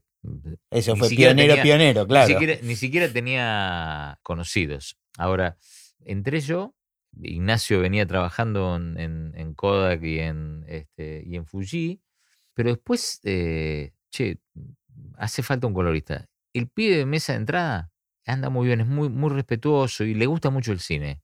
Eso Ni fue pionero, tenía- pionero, claro. ni, siquiera, ni siquiera tenía conocidos. Ahora, entré yo, Ignacio venía trabajando en, en- en Kodak y en, este, y en Fuji, pero después, eh, che, hace falta un colorista. El pibe de mesa de entrada anda muy bien, es muy, muy respetuoso y le gusta mucho el cine.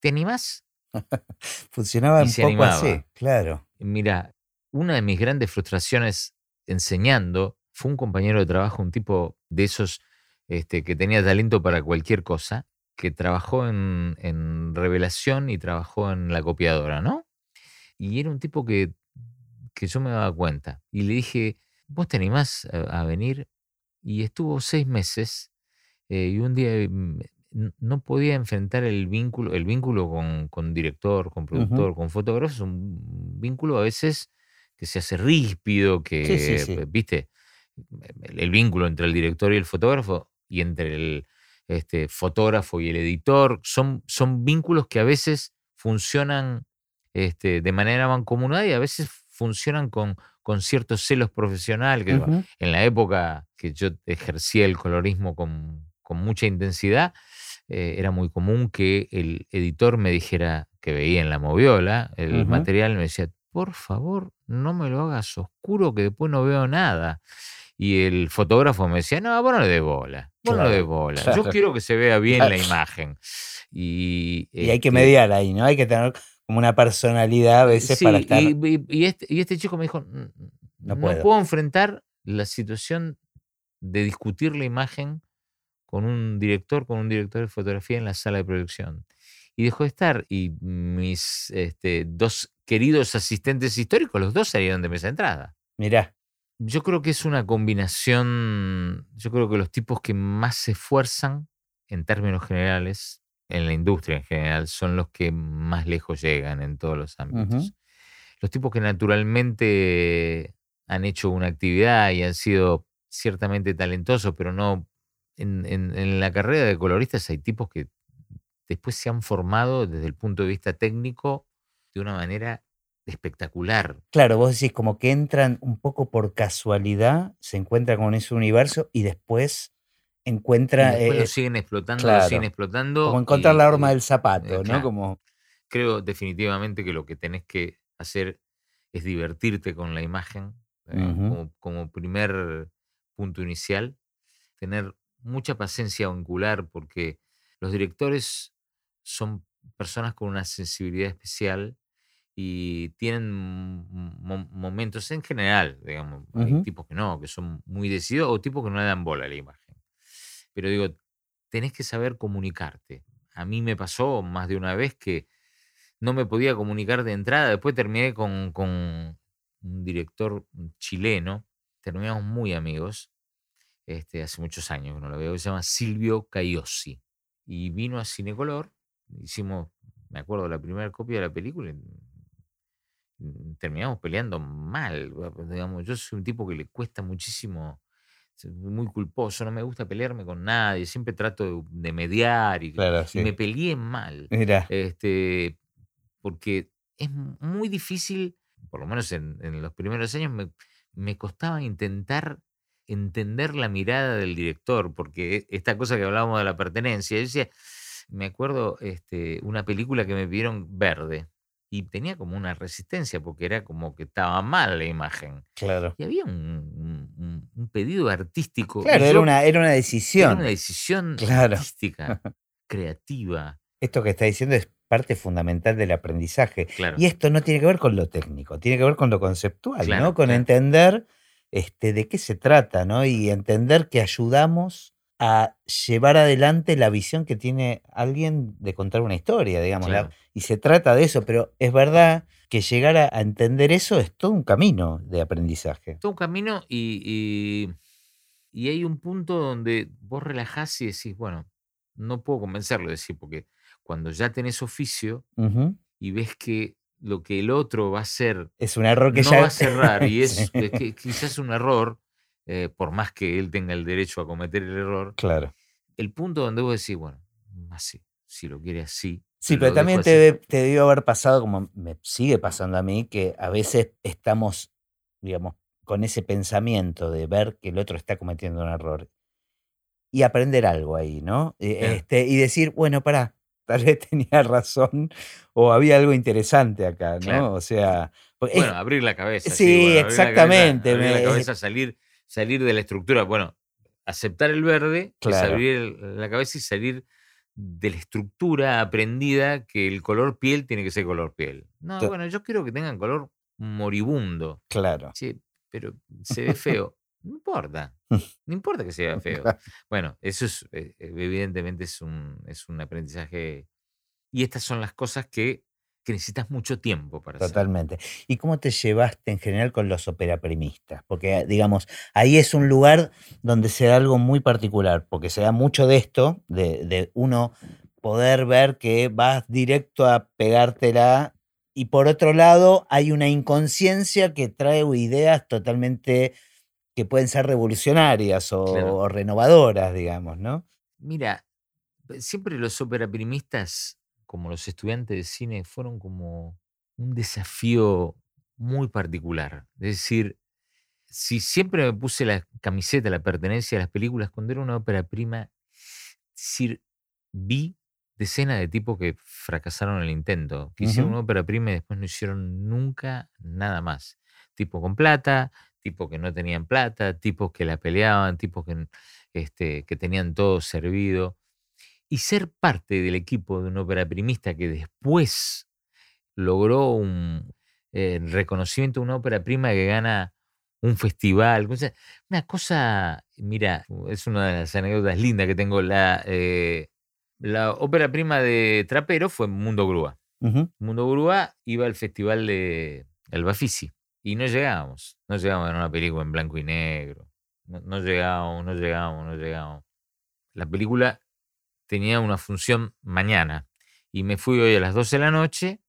¿Te animás? <laughs> Funcionaba Y un se poco animaba. así, claro. Mira, una de mis grandes frustraciones enseñando fue un compañero de trabajo, un tipo de esos este, que tenía talento para cualquier cosa, que trabajó en, en revelación y trabajó en la copiadora, ¿no? Y era un tipo que, que yo me daba cuenta. Y le dije, ¿vos te animás a, a venir? Y estuvo seis meses eh, y un día n- no podía enfrentar el vínculo, el vínculo con, con director, con productor, con fotógrafo, es un vínculo a veces que se hace ríspido, que, Sí, sí, sí. eh, viste, el, el vínculo entre el director y el fotógrafo y entre el este, fotógrafo y el editor, son, son vínculos que a veces funcionan este, de manera mancomunada y a veces funcionan con, con ciertos celos que Ujú. en la época que yo ejercía el colorismo con, con mucha intensidad, eh, era muy común que el editor me dijera que veía en la moviola el material, me decía, por favor, no me lo hagas oscuro que después no veo nada. Y el fotógrafo me decía, no, vos no le des bola, vos no le Claro, des bola. Yo claro. quiero que se vea bien la <laughs> imagen. Y, Y hay que este, mediar ahí, ¿no? Hay que tener como una personalidad a veces para estar. y, y- y este, y este chico me dijo, "N- No no, puedo". puedo enfrentar la situación de discutir la imagen con un director, con un director de fotografía en la sala de producción. Y dejó de estar. Y mis este, dos queridos asistentes históricos, los dos salieron de mesa de entrada. Mirá, Yo creo que es una combinación, yo creo que los tipos que más se esfuerzan en términos generales, en la industria en general, son los que más lejos llegan en todos los ámbitos. Los tipos que naturalmente han hecho una actividad y han sido ciertamente talentosos, pero no... En, en- en la carrera de coloristas hay tipos que después se han formado desde el punto de vista técnico de una manera espectacular. claro, vos decís como que entran un poco por casualidad, se encuentran con ese universo y después Y encuentra después eh, lo siguen explotando, lo siguen explotando. como encontrar y- la horma del zapato, eh, ¿no? claro. Como, creo definitivamente que lo que tenés que hacer es divertirte con la imagen eh, como, como primer punto inicial, tener mucha paciencia angular porque los directores son personas con una sensibilidad especial y tienen mo- momentos en general, digamos, hay tipos que no, que son muy decididos o tipos que no le dan bola a la imagen. Pero digo, tenés que saber comunicarte. A mí me pasó más de una vez que no me podía comunicar de entrada. Después terminé con, con un director chileno, terminamos muy amigos, este, hace muchos años que no lo veo, se llama Silvio Caiosi. Y vino a Cinecolor, hicimos, me acuerdo, la primera copia de la película. Mm, Terminamos peleando mal, digamos. Yo soy un tipo que le cuesta muchísimo, muy culposo, no me gusta pelearme con nadie, siempre trato de, de mediar y, claro, y sí. me peleé mal Mirá, este, porque es muy difícil, por lo menos en, en los primeros años, me, me costaba intentar entender la mirada del director, porque e- esta cosa que hablábamos de la pertenencia, yo decía, me acuerdo este, una película que me pidieron verde y tenía como una resistencia porque era como que estaba mal la imagen. claro. Y había un, un- pedido artístico. Claro, era una, era una era decisión. una decisión <laughs> Claro. artística, creativa. Esto que está diciendo es parte fundamental del aprendizaje. Claro. Y esto no tiene que ver con lo técnico, tiene que ver con lo conceptual, Claro, ¿no? Con entender este, de qué se trata, ¿no? Y entender que ayudamos a llevar adelante la visión que tiene alguien de contar una historia, digamos. la- y se trata de eso, pero es verdad que llegar a, a entender eso es todo un camino de aprendizaje. todo un camino y, y- y hay un punto donde vos relajás y decís, bueno, no puedo convencerlo, decir, porque cuando ya tenés oficio y ves que lo que el otro va a hacer Es un error que no ya... va a <laughs> cerrar y es, Sí, es que quizás un error, eh, por más que él tenga el derecho a cometer el error, Claro. el punto donde vos decís, bueno, así, si lo quiere así. Sí, pero también así". te, te debió haber pasado, como me sigue pasando a mí, que a veces estamos, digamos, con ese pensamiento de ver que el otro está cometiendo un error y aprender algo ahí, ¿no? Eh, Claro. Este, y decir, bueno, pará, <laughs> tal vez tenía razón o había algo interesante acá, ¿no? Claro. O sea, porque es- Bueno, abrir la cabeza. sí, bueno, abrir la cabeza, exactamente, abrir la cabeza, salir, salir de la estructura. Bueno, aceptar el verde Claro. es abrir la cabeza y salir de la estructura aprendida que el color piel tiene que ser color piel. No, bueno, yo quiero que tengan color moribundo. claro. Che, pero <laughs> se ve feo. No importa. No importa que se vea feo. Bueno, eso es, eh, evidentemente es un, es un aprendizaje. Y estas son las cosas que, que necesitas mucho tiempo para hacer. Totalmente. ¿Y cómo te llevaste en general con los operaprimistas? Porque, digamos, ahí es un lugar donde se da algo muy particular, porque se da mucho de esto, de, de uno poder ver que vas directo a pegártela, y por otro lado hay una inconsciencia que trae ideas totalmente que pueden ser revolucionarias o, Claro. o renovadoras, digamos, ¿no? Mira, siempre los operaprimistas, como los estudiantes de cine, fueron como un desafío muy particular. Es decir, si siempre me puse la camiseta, la pertenencia a las películas, cuando era una ópera prima, decir, vi decenas de tipos que fracasaron en el intento, que hicieron una ópera prima y después no hicieron nunca nada más. Tipo con plata, tipos que no tenían plata, tipos que la peleaban, tipos que, este, que tenían todo servido. Y ser parte del equipo de un ópera primista que después logró un eh, reconocimiento de una ópera prima que gana un festival. Una cosa, mira, es una de las anécdotas lindas que tengo. La, eh, la ópera prima de Trapero fue Mundo Grúa. Mundo Grúa iba al festival de El Bafisi y no llegábamos. No llegábamos a una película en blanco y negro. No, no llegábamos, no llegábamos, no llegábamos. La película tenía una función mañana y me fui hoy a las 12 de la noche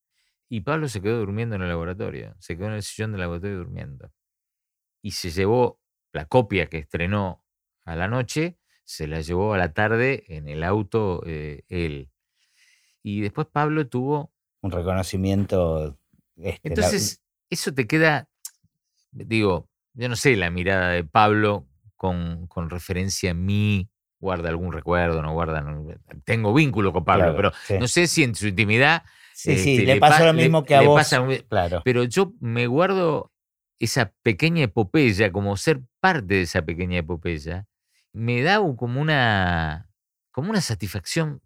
y Pablo se quedó durmiendo en el laboratorio. Se quedó en el sillón del laboratorio durmiendo. Y se llevó la copia que estrenó a la noche, se la llevó a la tarde en el auto eh, él. Y después Pablo tuvo Un reconocimiento. este, la- entonces, eso te queda, digo, yo no sé la mirada de Pablo con, con referencia a mí, guarda algún recuerdo, no guarda, no- tengo vínculo con Pablo, claro, pero sí. no sé si en su intimidad, Sí, sí, este, le le pasó pa- lo le- mismo que a vos. pasa claro. pero yo me guardo esa pequeña epopeya, como ser parte de esa pequeña epopeya, me da como una, como una satisfacción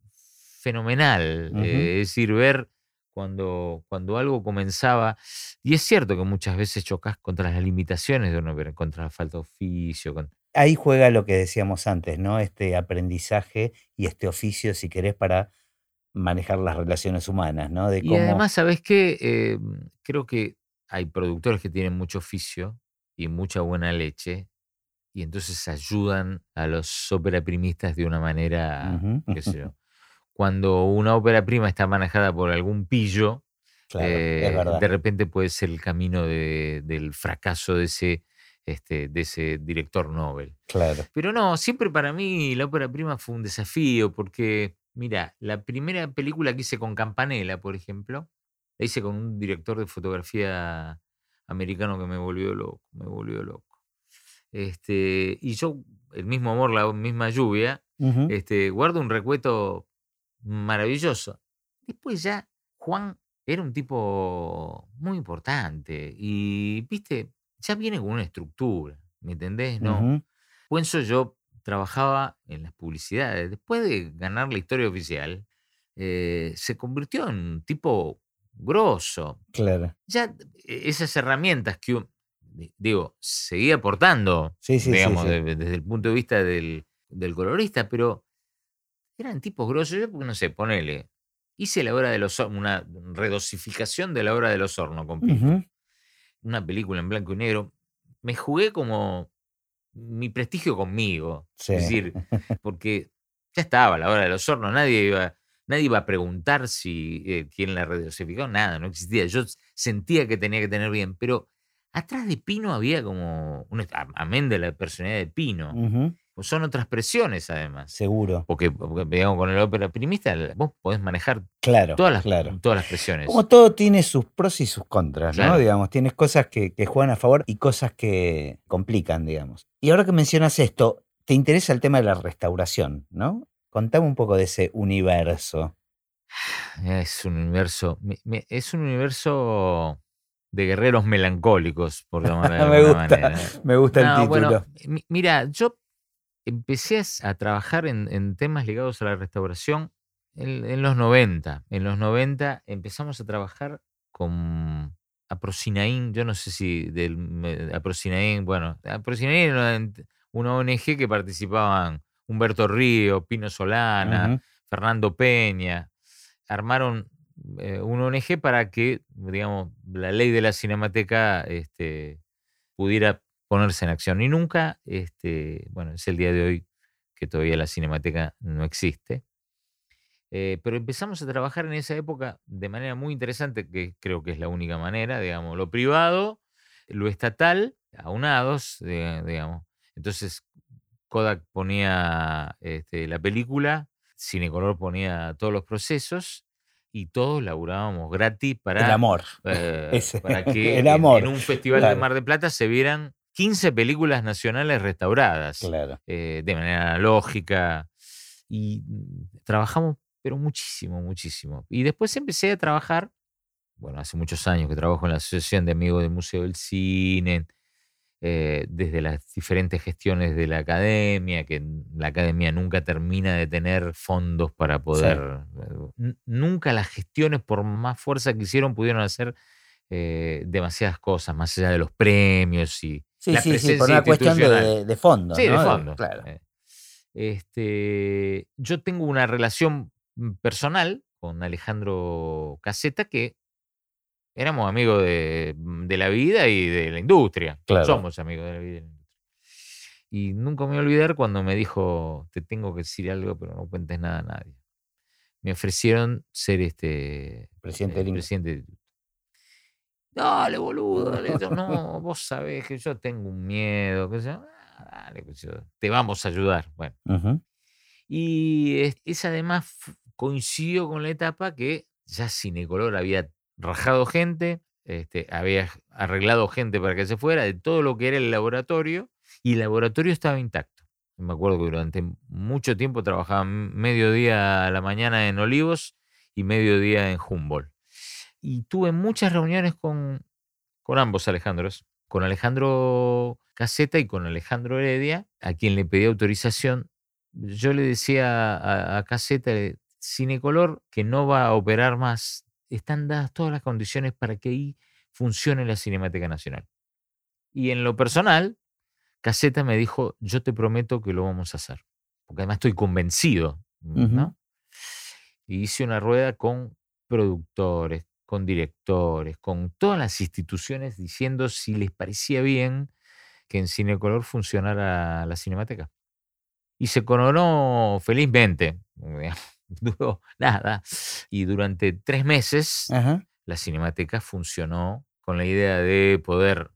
fenomenal. Eh, es decir, ver cuando, cuando algo comenzaba. Y es cierto que muchas veces chocas contra las limitaciones de uno, contra la falta de oficio. con- Ahí juega lo que decíamos antes, ¿no? Este aprendizaje y este oficio, si querés, para manejar las relaciones humanas, ¿no? De Y además, ¿sabes qué? Eh, creo que hay productores que tienen mucho oficio y mucha buena leche, y entonces ayudan a los ópera primistas de una manera, Ujú. qué sé yo. <laughs> Cuando una ópera prima está manejada por algún pillo, Claro, eh, de repente puede ser el camino de- del fracaso de ese, este, de ese director Nobel. Claro. Pero no, siempre para mí la ópera prima fue un desafío, porque, mira, la primera película que hice con Campanella, por ejemplo, la hice con un director de fotografía americano que me volvió loco, me volvió loco. Este, y yo, el mismo amor, la misma lluvia, Ujú. este, guardo un recueto maravilloso. Después ya, Juan era un tipo muy importante y, viste, ya viene con una estructura, ¿me entendés? No, Ujú. Puenzo yo trabajaba en las publicidades. Después de ganar la historia oficial, eh, se convirtió en un tipo grosso. Claro. Ya eh, esas herramientas que, un- digo, seguía aportando, Sí, sí, sí, digamos, sí. de- desde el punto de vista del del colorista, pero eran tipos grosos. Yo, porque no sé, ponele. Hice la hora de los una redosificación de la hora de los hornos con Pinto. Una película en blanco y negro. Me jugué como mi prestigio conmigo. Sí. Es decir, <laughs> porque ya estaba la hora de los hornos, nadie iba, nadie iba a preguntar si eh, quién la redosificó, nada, no existía. Yo sentía que tenía que tener bien, pero atrás de Pino había como, un, a- amén de la personalidad de Pino, son otras presiones además. Seguro. Porque, porque, digamos, con el ópera primista vos podés manejar Claro. todas las, claro. todas las presiones. Como todo tiene sus pros y sus contras, ¿no? Digamos, tienes cosas que, que juegan a favor y cosas que complican, digamos. Y ahora que mencionas esto, te interesa el tema de la restauración, ¿no? Contame un poco de ese universo. <sighs> Es un universo, es un universo de guerreros melancólicos, por <laughs> llamarlo de Me alguna gusta, manera. me gusta el No, título. bueno, mira, yo empecé a trabajar en, en temas ligados a la restauración en, en los 90. En los 90 empezamos a trabajar con Aprocinaín, yo no sé si del Aprocinaín, bueno, Aprocinaín era una, ONG que participaban Humberto Río, Pino Solana. Fernando Peña, armaron eh, una ONG para que, digamos, la ley de la cinemateca este, pudiera ponerse en acción. Y nunca, este, bueno, es el día de hoy que todavía la cinemateca no existe. Eh, pero empezamos a trabajar en esa época de manera muy interesante, que creo que es la única manera, digamos, lo privado, lo estatal, aunados, diga- digamos. Entonces, Kodak ponía este, la película, Cinecolor ponía todos los procesos y todos laburábamos gratis para, El amor. eh, <laughs> para que el en- amor, en, un festival de claro. Mar de Plata se vieran 15 películas nacionales restauradas Claro. eh, de manera analógica. Y trabajamos, pero muchísimo, muchísimo. Y después empecé a trabajar, bueno, hace muchos años que trabajo en la Asociación de Amigos del Museo del Cine, eh, desde las diferentes gestiones de la academia, que la academia nunca termina de tener fondos para poder... Nunca las gestiones, por más fuerza que hicieron, pudieron hacer eh, demasiadas cosas, más allá de los premios y... Sí, la sí, sí, por una cuestión de, de fondo. Sí, de ¿no? fondo. Claro. eh. Este, yo tengo una relación mm, personal con Alejandro Caseta que éramos amigos de, mm, de la vida y de la industria. Claro. Somos amigos de la vida y de la industria. Y nunca me voy a olvidar cuando me dijo, te tengo que decir algo, pero no cuentes nada a nadie. Me ofrecieron ser este Presidente eh, del presidente Dale, boludo, dale. Yo, <laughs> no, vos sabés que yo tengo un miedo. Que yo, "Ah, dale, que yo- te vamos a ayudar. Bueno, y es, es además coincidió con la etapa que ya Cinecolor había rajado gente, este, había arreglado gente para que se fuera de todo lo que era el laboratorio y el laboratorio estaba intacto. Me acuerdo que durante mucho tiempo trabajaba mediodía a la mañana en Olivos y mediodía en Humboldt. Y tuve muchas reuniones con, con ambos Alejandros, con Alejandro Caseta y con Alejandro Heredia, a quien le pedí autorización. Yo le decía a, a Caseta, Cinecolor, que no va a operar más, están dadas todas las condiciones para que ahí funcione la Cinemateca Nacional. Y en lo personal, Caseta me dijo, yo te prometo que lo vamos a hacer, porque además estoy convencido. Y hice una rueda con productores, con directores, con todas las instituciones diciendo si les parecía bien que en Cinecolor funcionara la cinemateca. Y se coronó felizmente, <laughs> duró nada, y durante tres meses Ajá. la cinemateca funcionó con la idea de poder,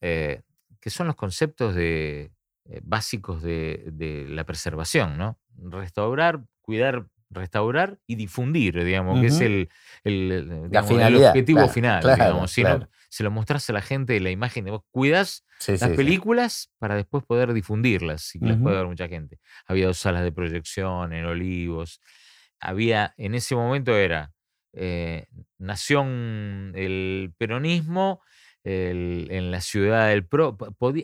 eh, que son los conceptos de, eh, básicos de, de la preservación, ¿no? Restaurar, cuidar, restaurar y difundir, digamos, que es el, el- digamos, objetivo claro, final, claro, digamos. Si no, se lo mostrás a la gente la imagen de vos cuidas Sí, las sí, sí. películas para después poder difundirlas y que las pueda ver mucha gente. Había dos salas de proyección en Olivos. Había, en ese momento era eh, Nación el peronismo, el- en la ciudad del PRO.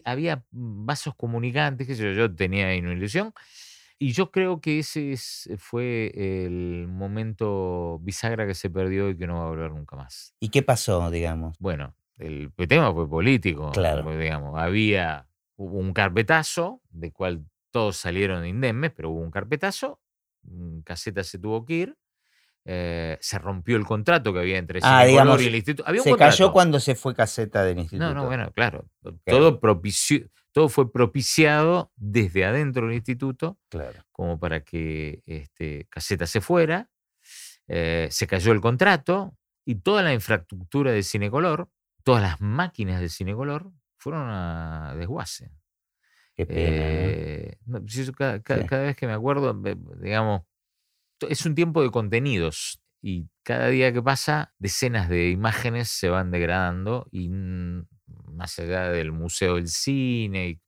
había vasos comunicantes, qué sé yo, yo tenía ahí una ilusión. Y yo creo que ese es- fue el momento bisagra que se perdió y que no va a volver nunca más. ¿Y qué pasó, digamos? Bueno, el tema fue político. Claro. Digamos, había hubo un carpetazo, de cual todos salieron indemnes, pero hubo un carpetazo, Caseta se tuvo que ir, eh, se rompió el contrato que había entre Ah, digamos, y el instituto. Había un Se contrato. cayó cuando se fue caseta del instituto. No, no, bueno, claro. Todo, propició, todo fue propiciado desde adentro del instituto Claro. como para que este, Caseta se fuera. eh, se cayó el contrato y toda la infraestructura de Cinecolor, todas las máquinas de Cinecolor fueron a desguace. Qué pena. ¿no? Eh, no, yo cada, cada- Sí. cada vez que me acuerdo, digamos, es un tiempo de contenidos y cada día que pasa, decenas de imágenes se van degradando y más allá del Museo del Cine,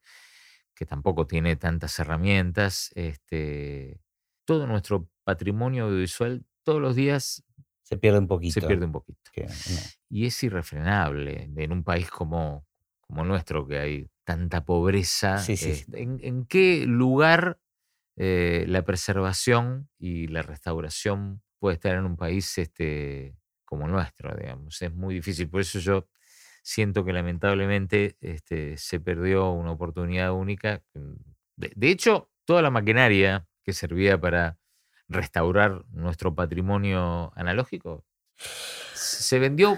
que tampoco tiene tantas herramientas, este, todo nuestro patrimonio audiovisual todos los días Se pierde un poquito. se pierde un poquito. Que- no. Y es irrefrenable en un país como, como nuestro, que hay tanta pobreza. Sí, sí, sí. este, ¿en, en qué lugar eh, la preservación y la restauración puede estar en un país este, como el nuestro? Digamos? Es muy difícil. Por eso yo siento que lamentablemente este, se perdió una oportunidad única. mm, De, de hecho, toda la maquinaria que servía para restaurar nuestro patrimonio analógico se vendió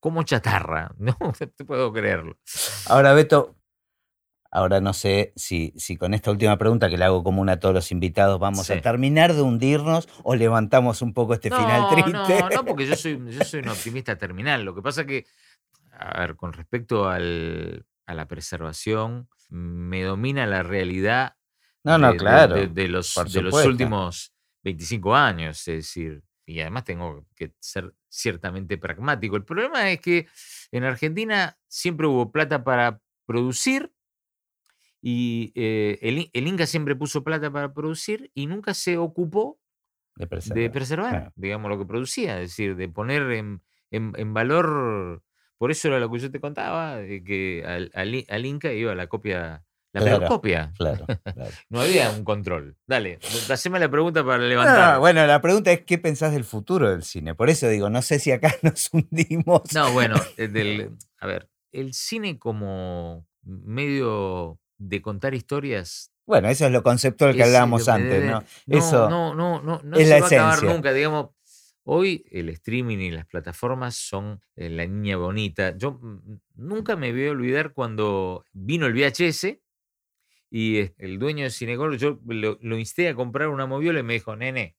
como chatarra. <laughs> No, te puedo creerlo. Ahora, Beto, ahora no sé si, si con esta última pregunta que le hago común a todos los invitados vamos Sí. a terminar de hundirnos o levantamos un poco este final triste. no, no, porque yo soy, yo soy un optimista terminal. Lo que pasa que, a ver, con respecto al- a la preservación, me domina la realidad No, no, de, claro. de, de los, de últimos 25 años, es decir, y además tengo que ser ciertamente pragmático. El problema es que en Argentina siempre hubo plata para producir y eh, el, In- el Inca siempre puso plata para producir y nunca se ocupó de de preservar. preservar, claro. digamos, lo que producía, es decir, de poner en, en- en valor. Por eso era lo que yo te contaba, de que al, al Inca iba la copia, la Claro, peor copia. Claro, <laughs> claro. No había un control. Dale, haceme la pregunta para levantar. no, bueno, la pregunta es qué pensás del futuro del cine. Por eso digo, no sé si acá <laughs> nos hundimos. No, bueno, eh, del- <laughs> a ver, el cine como medio de contar historias. Bueno, eso es lo conceptual que es hablábamos antes, ¿no? No, Eso no, no, no, no es se la va a acabar esencia. nunca. Digamos, hoy el streaming y las plataformas son eh, la niña bonita. Yo mm, nunca me voy a olvidar cuando vino el VHS y el dueño de Cinegol, yo lo, lo insté a comprar una moviola y me dijo, nene,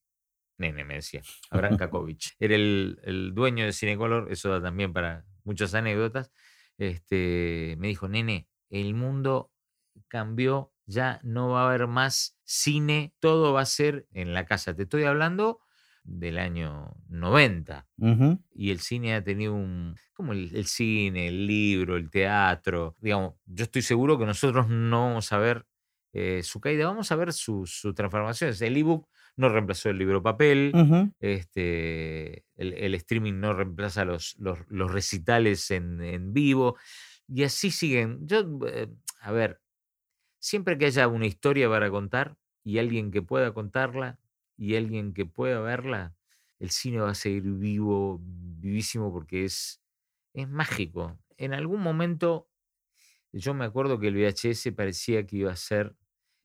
nene, me decía, Abraham <laughs> Kakovich. Era el, el dueño de Cinecolor, eso da también para muchas anécdotas. Este, me dijo, nene, el mundo cambió, ya no va a haber más cine, todo va a ser en la casa. Te estoy hablando del año 90 ujú, y el cine ha tenido un, como el, el cine, el libro, el teatro, digamos, yo estoy seguro que nosotros no vamos a ver eh, su caída, vamos a ver sus su transformaciones. El ebook no reemplazó el libro papel, este, el, el streaming no reemplaza los, los, los recitales en, en vivo, y así siguen. Yo, eh, a ver, siempre que haya una historia para contar y alguien que pueda contarla y alguien que pueda verla, el cine va a seguir vivo, vivísimo, porque es, es mágico. En algún momento, yo me acuerdo que el VHS parecía que iba a ser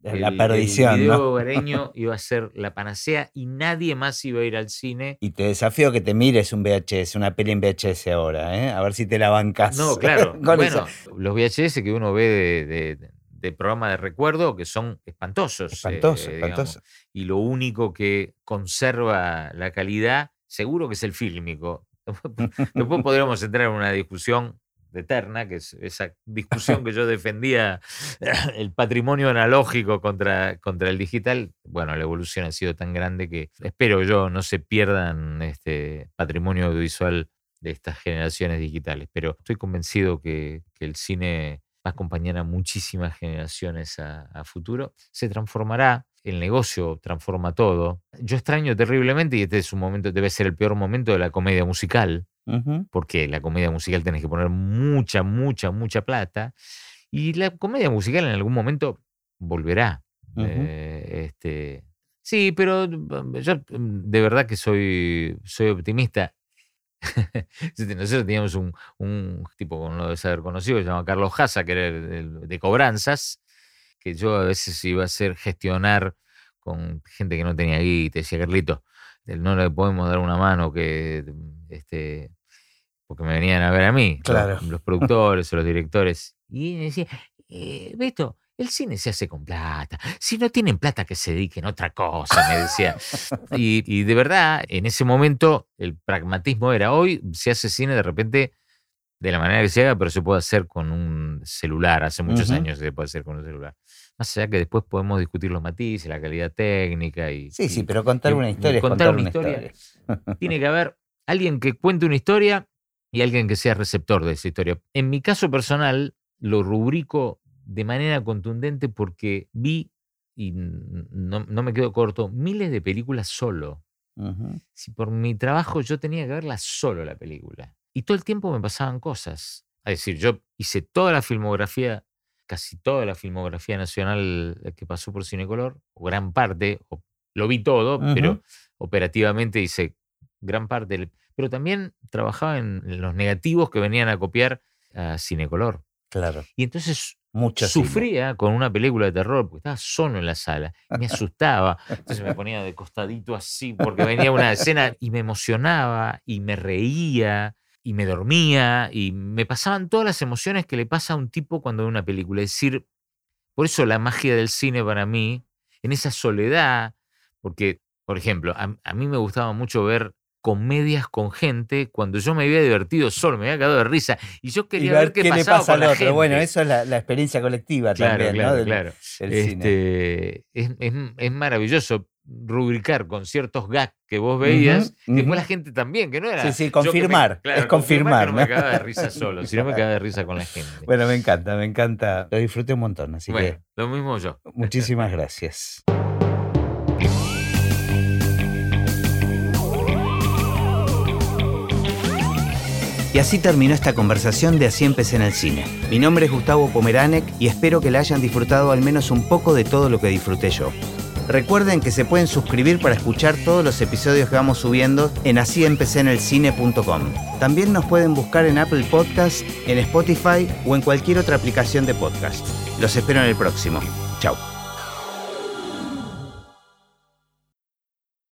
La el- perdición, El video <laughs> ¿no? iba a ser la panacea y nadie más iba a ir al cine. Y te desafío que te mires un VHS, una peli en VHS ahora, ¿eh? A ver si te la bancas. No, claro. <laughs> bueno, los VHS que uno ve de, de, de programa de recuerdo que son espantosos. eh, Espantoso, digamos. espantoso. Y lo único que conserva la calidad, seguro que es el fílmico. <laughs> Después <laughs> podríamos entrar en una discusión eterna, que es esa discusión que yo defendía, <clears throat> el patrimonio analógico contra, contra el digital. Bueno, la evolución ha sido tan grande que espero yo no se pierdan este patrimonio audiovisual de estas generaciones digitales, pero estoy convencido que, que el cine va a acompañar a muchísimas generaciones a, a futuro. Se transformará, el negocio transforma todo. Yo extraño terriblemente, y este es un momento, debe ser el peor momento de la comedia musical, porque la comedia musical tenés que poner mucha, mucha, mucha plata. Y la comedia musical en algún momento volverá. Eh, este, sí, pero mm, yo mm, de verdad que soy, soy optimista. <laughs> Nosotros teníamos un, un tipo, como lo debes haber conocido, que se llama Carlos Haza, que era el- de cobranzas, que yo a veces iba a hacer gestionar con gente que no tenía guita, decía, Carlito, no le podemos dar una mano que este porque me venían a ver a mí, los, <laughs> productores o los directores. Y me decía, eh, Beto, el cine se hace con plata. Si no tienen plata, que se dediquen a otra cosa, me decía. y, de verdad, en ese momento, el pragmatismo era hoy, se hace cine de repente de la manera que se haga, pero se puede hacer con un celular. Hace muchos años se puede hacer con un celular. Más allá que después podemos discutir los matices, la calidad técnica y. Sí, sí, pero contar una historia. contar, una, historia. <laughs> tiene que <laughs> haber alguien que cuente una historia y alguien que sea receptor de esa historia. En mi caso personal, lo rubrico de manera contundente porque vi, y no, me quedo corto, miles de películas solo. Si por mi trabajo yo tenía que verla solo la película. Y todo el tiempo me pasaban cosas. Es decir, yo hice toda la filmografía, casi toda la filmografía nacional que pasó por Cinecolor, o gran parte, lo vi todo, pero operativamente hice gran parte pero también trabajaba en los negativos que venían a copiar a Cinecolor. Claro. Y entonces sufría con una película de terror porque estaba solo en la sala. Me asustaba. Entonces me ponía de costadito así porque venía una escena y me emocionaba y me reía y me dormía y me pasaban todas las emociones que le pasa a un tipo cuando ve una película. Es decir, por eso la magia del cine para mí, en esa soledad, porque, por ejemplo, a mí me gustaba mucho ver comedias con gente cuando yo me había divertido solo, me había quedado de risa y yo quería ver, qué, pasaba le pasa al otro. Bueno, eso es la, experiencia colectiva también, claro, claro. Este, es, maravilloso rubricar con ciertos gags que vos veías, que después la gente también, que no era. Sí, sí, confirmar. es confirmar. no me quedaba de risa solo, sino me quedaba de risa con la gente. Bueno, me encanta, me encanta. Lo disfruté un montón, así que. Lo mismo yo. Muchísimas gracias. <laughs> Y así terminó esta conversación de Así empecé en el cine. Mi nombre es Gustavo Pomeranek y espero que la hayan disfrutado al menos un poco de todo lo que disfruté yo. Recuerden que se pueden suscribir para escuchar todos los episodios que vamos subiendo en asíempecénelcine.com. También nos pueden buscar en Apple Podcasts, en Spotify o en cualquier otra aplicación de podcast. Los espero en el próximo. Chao.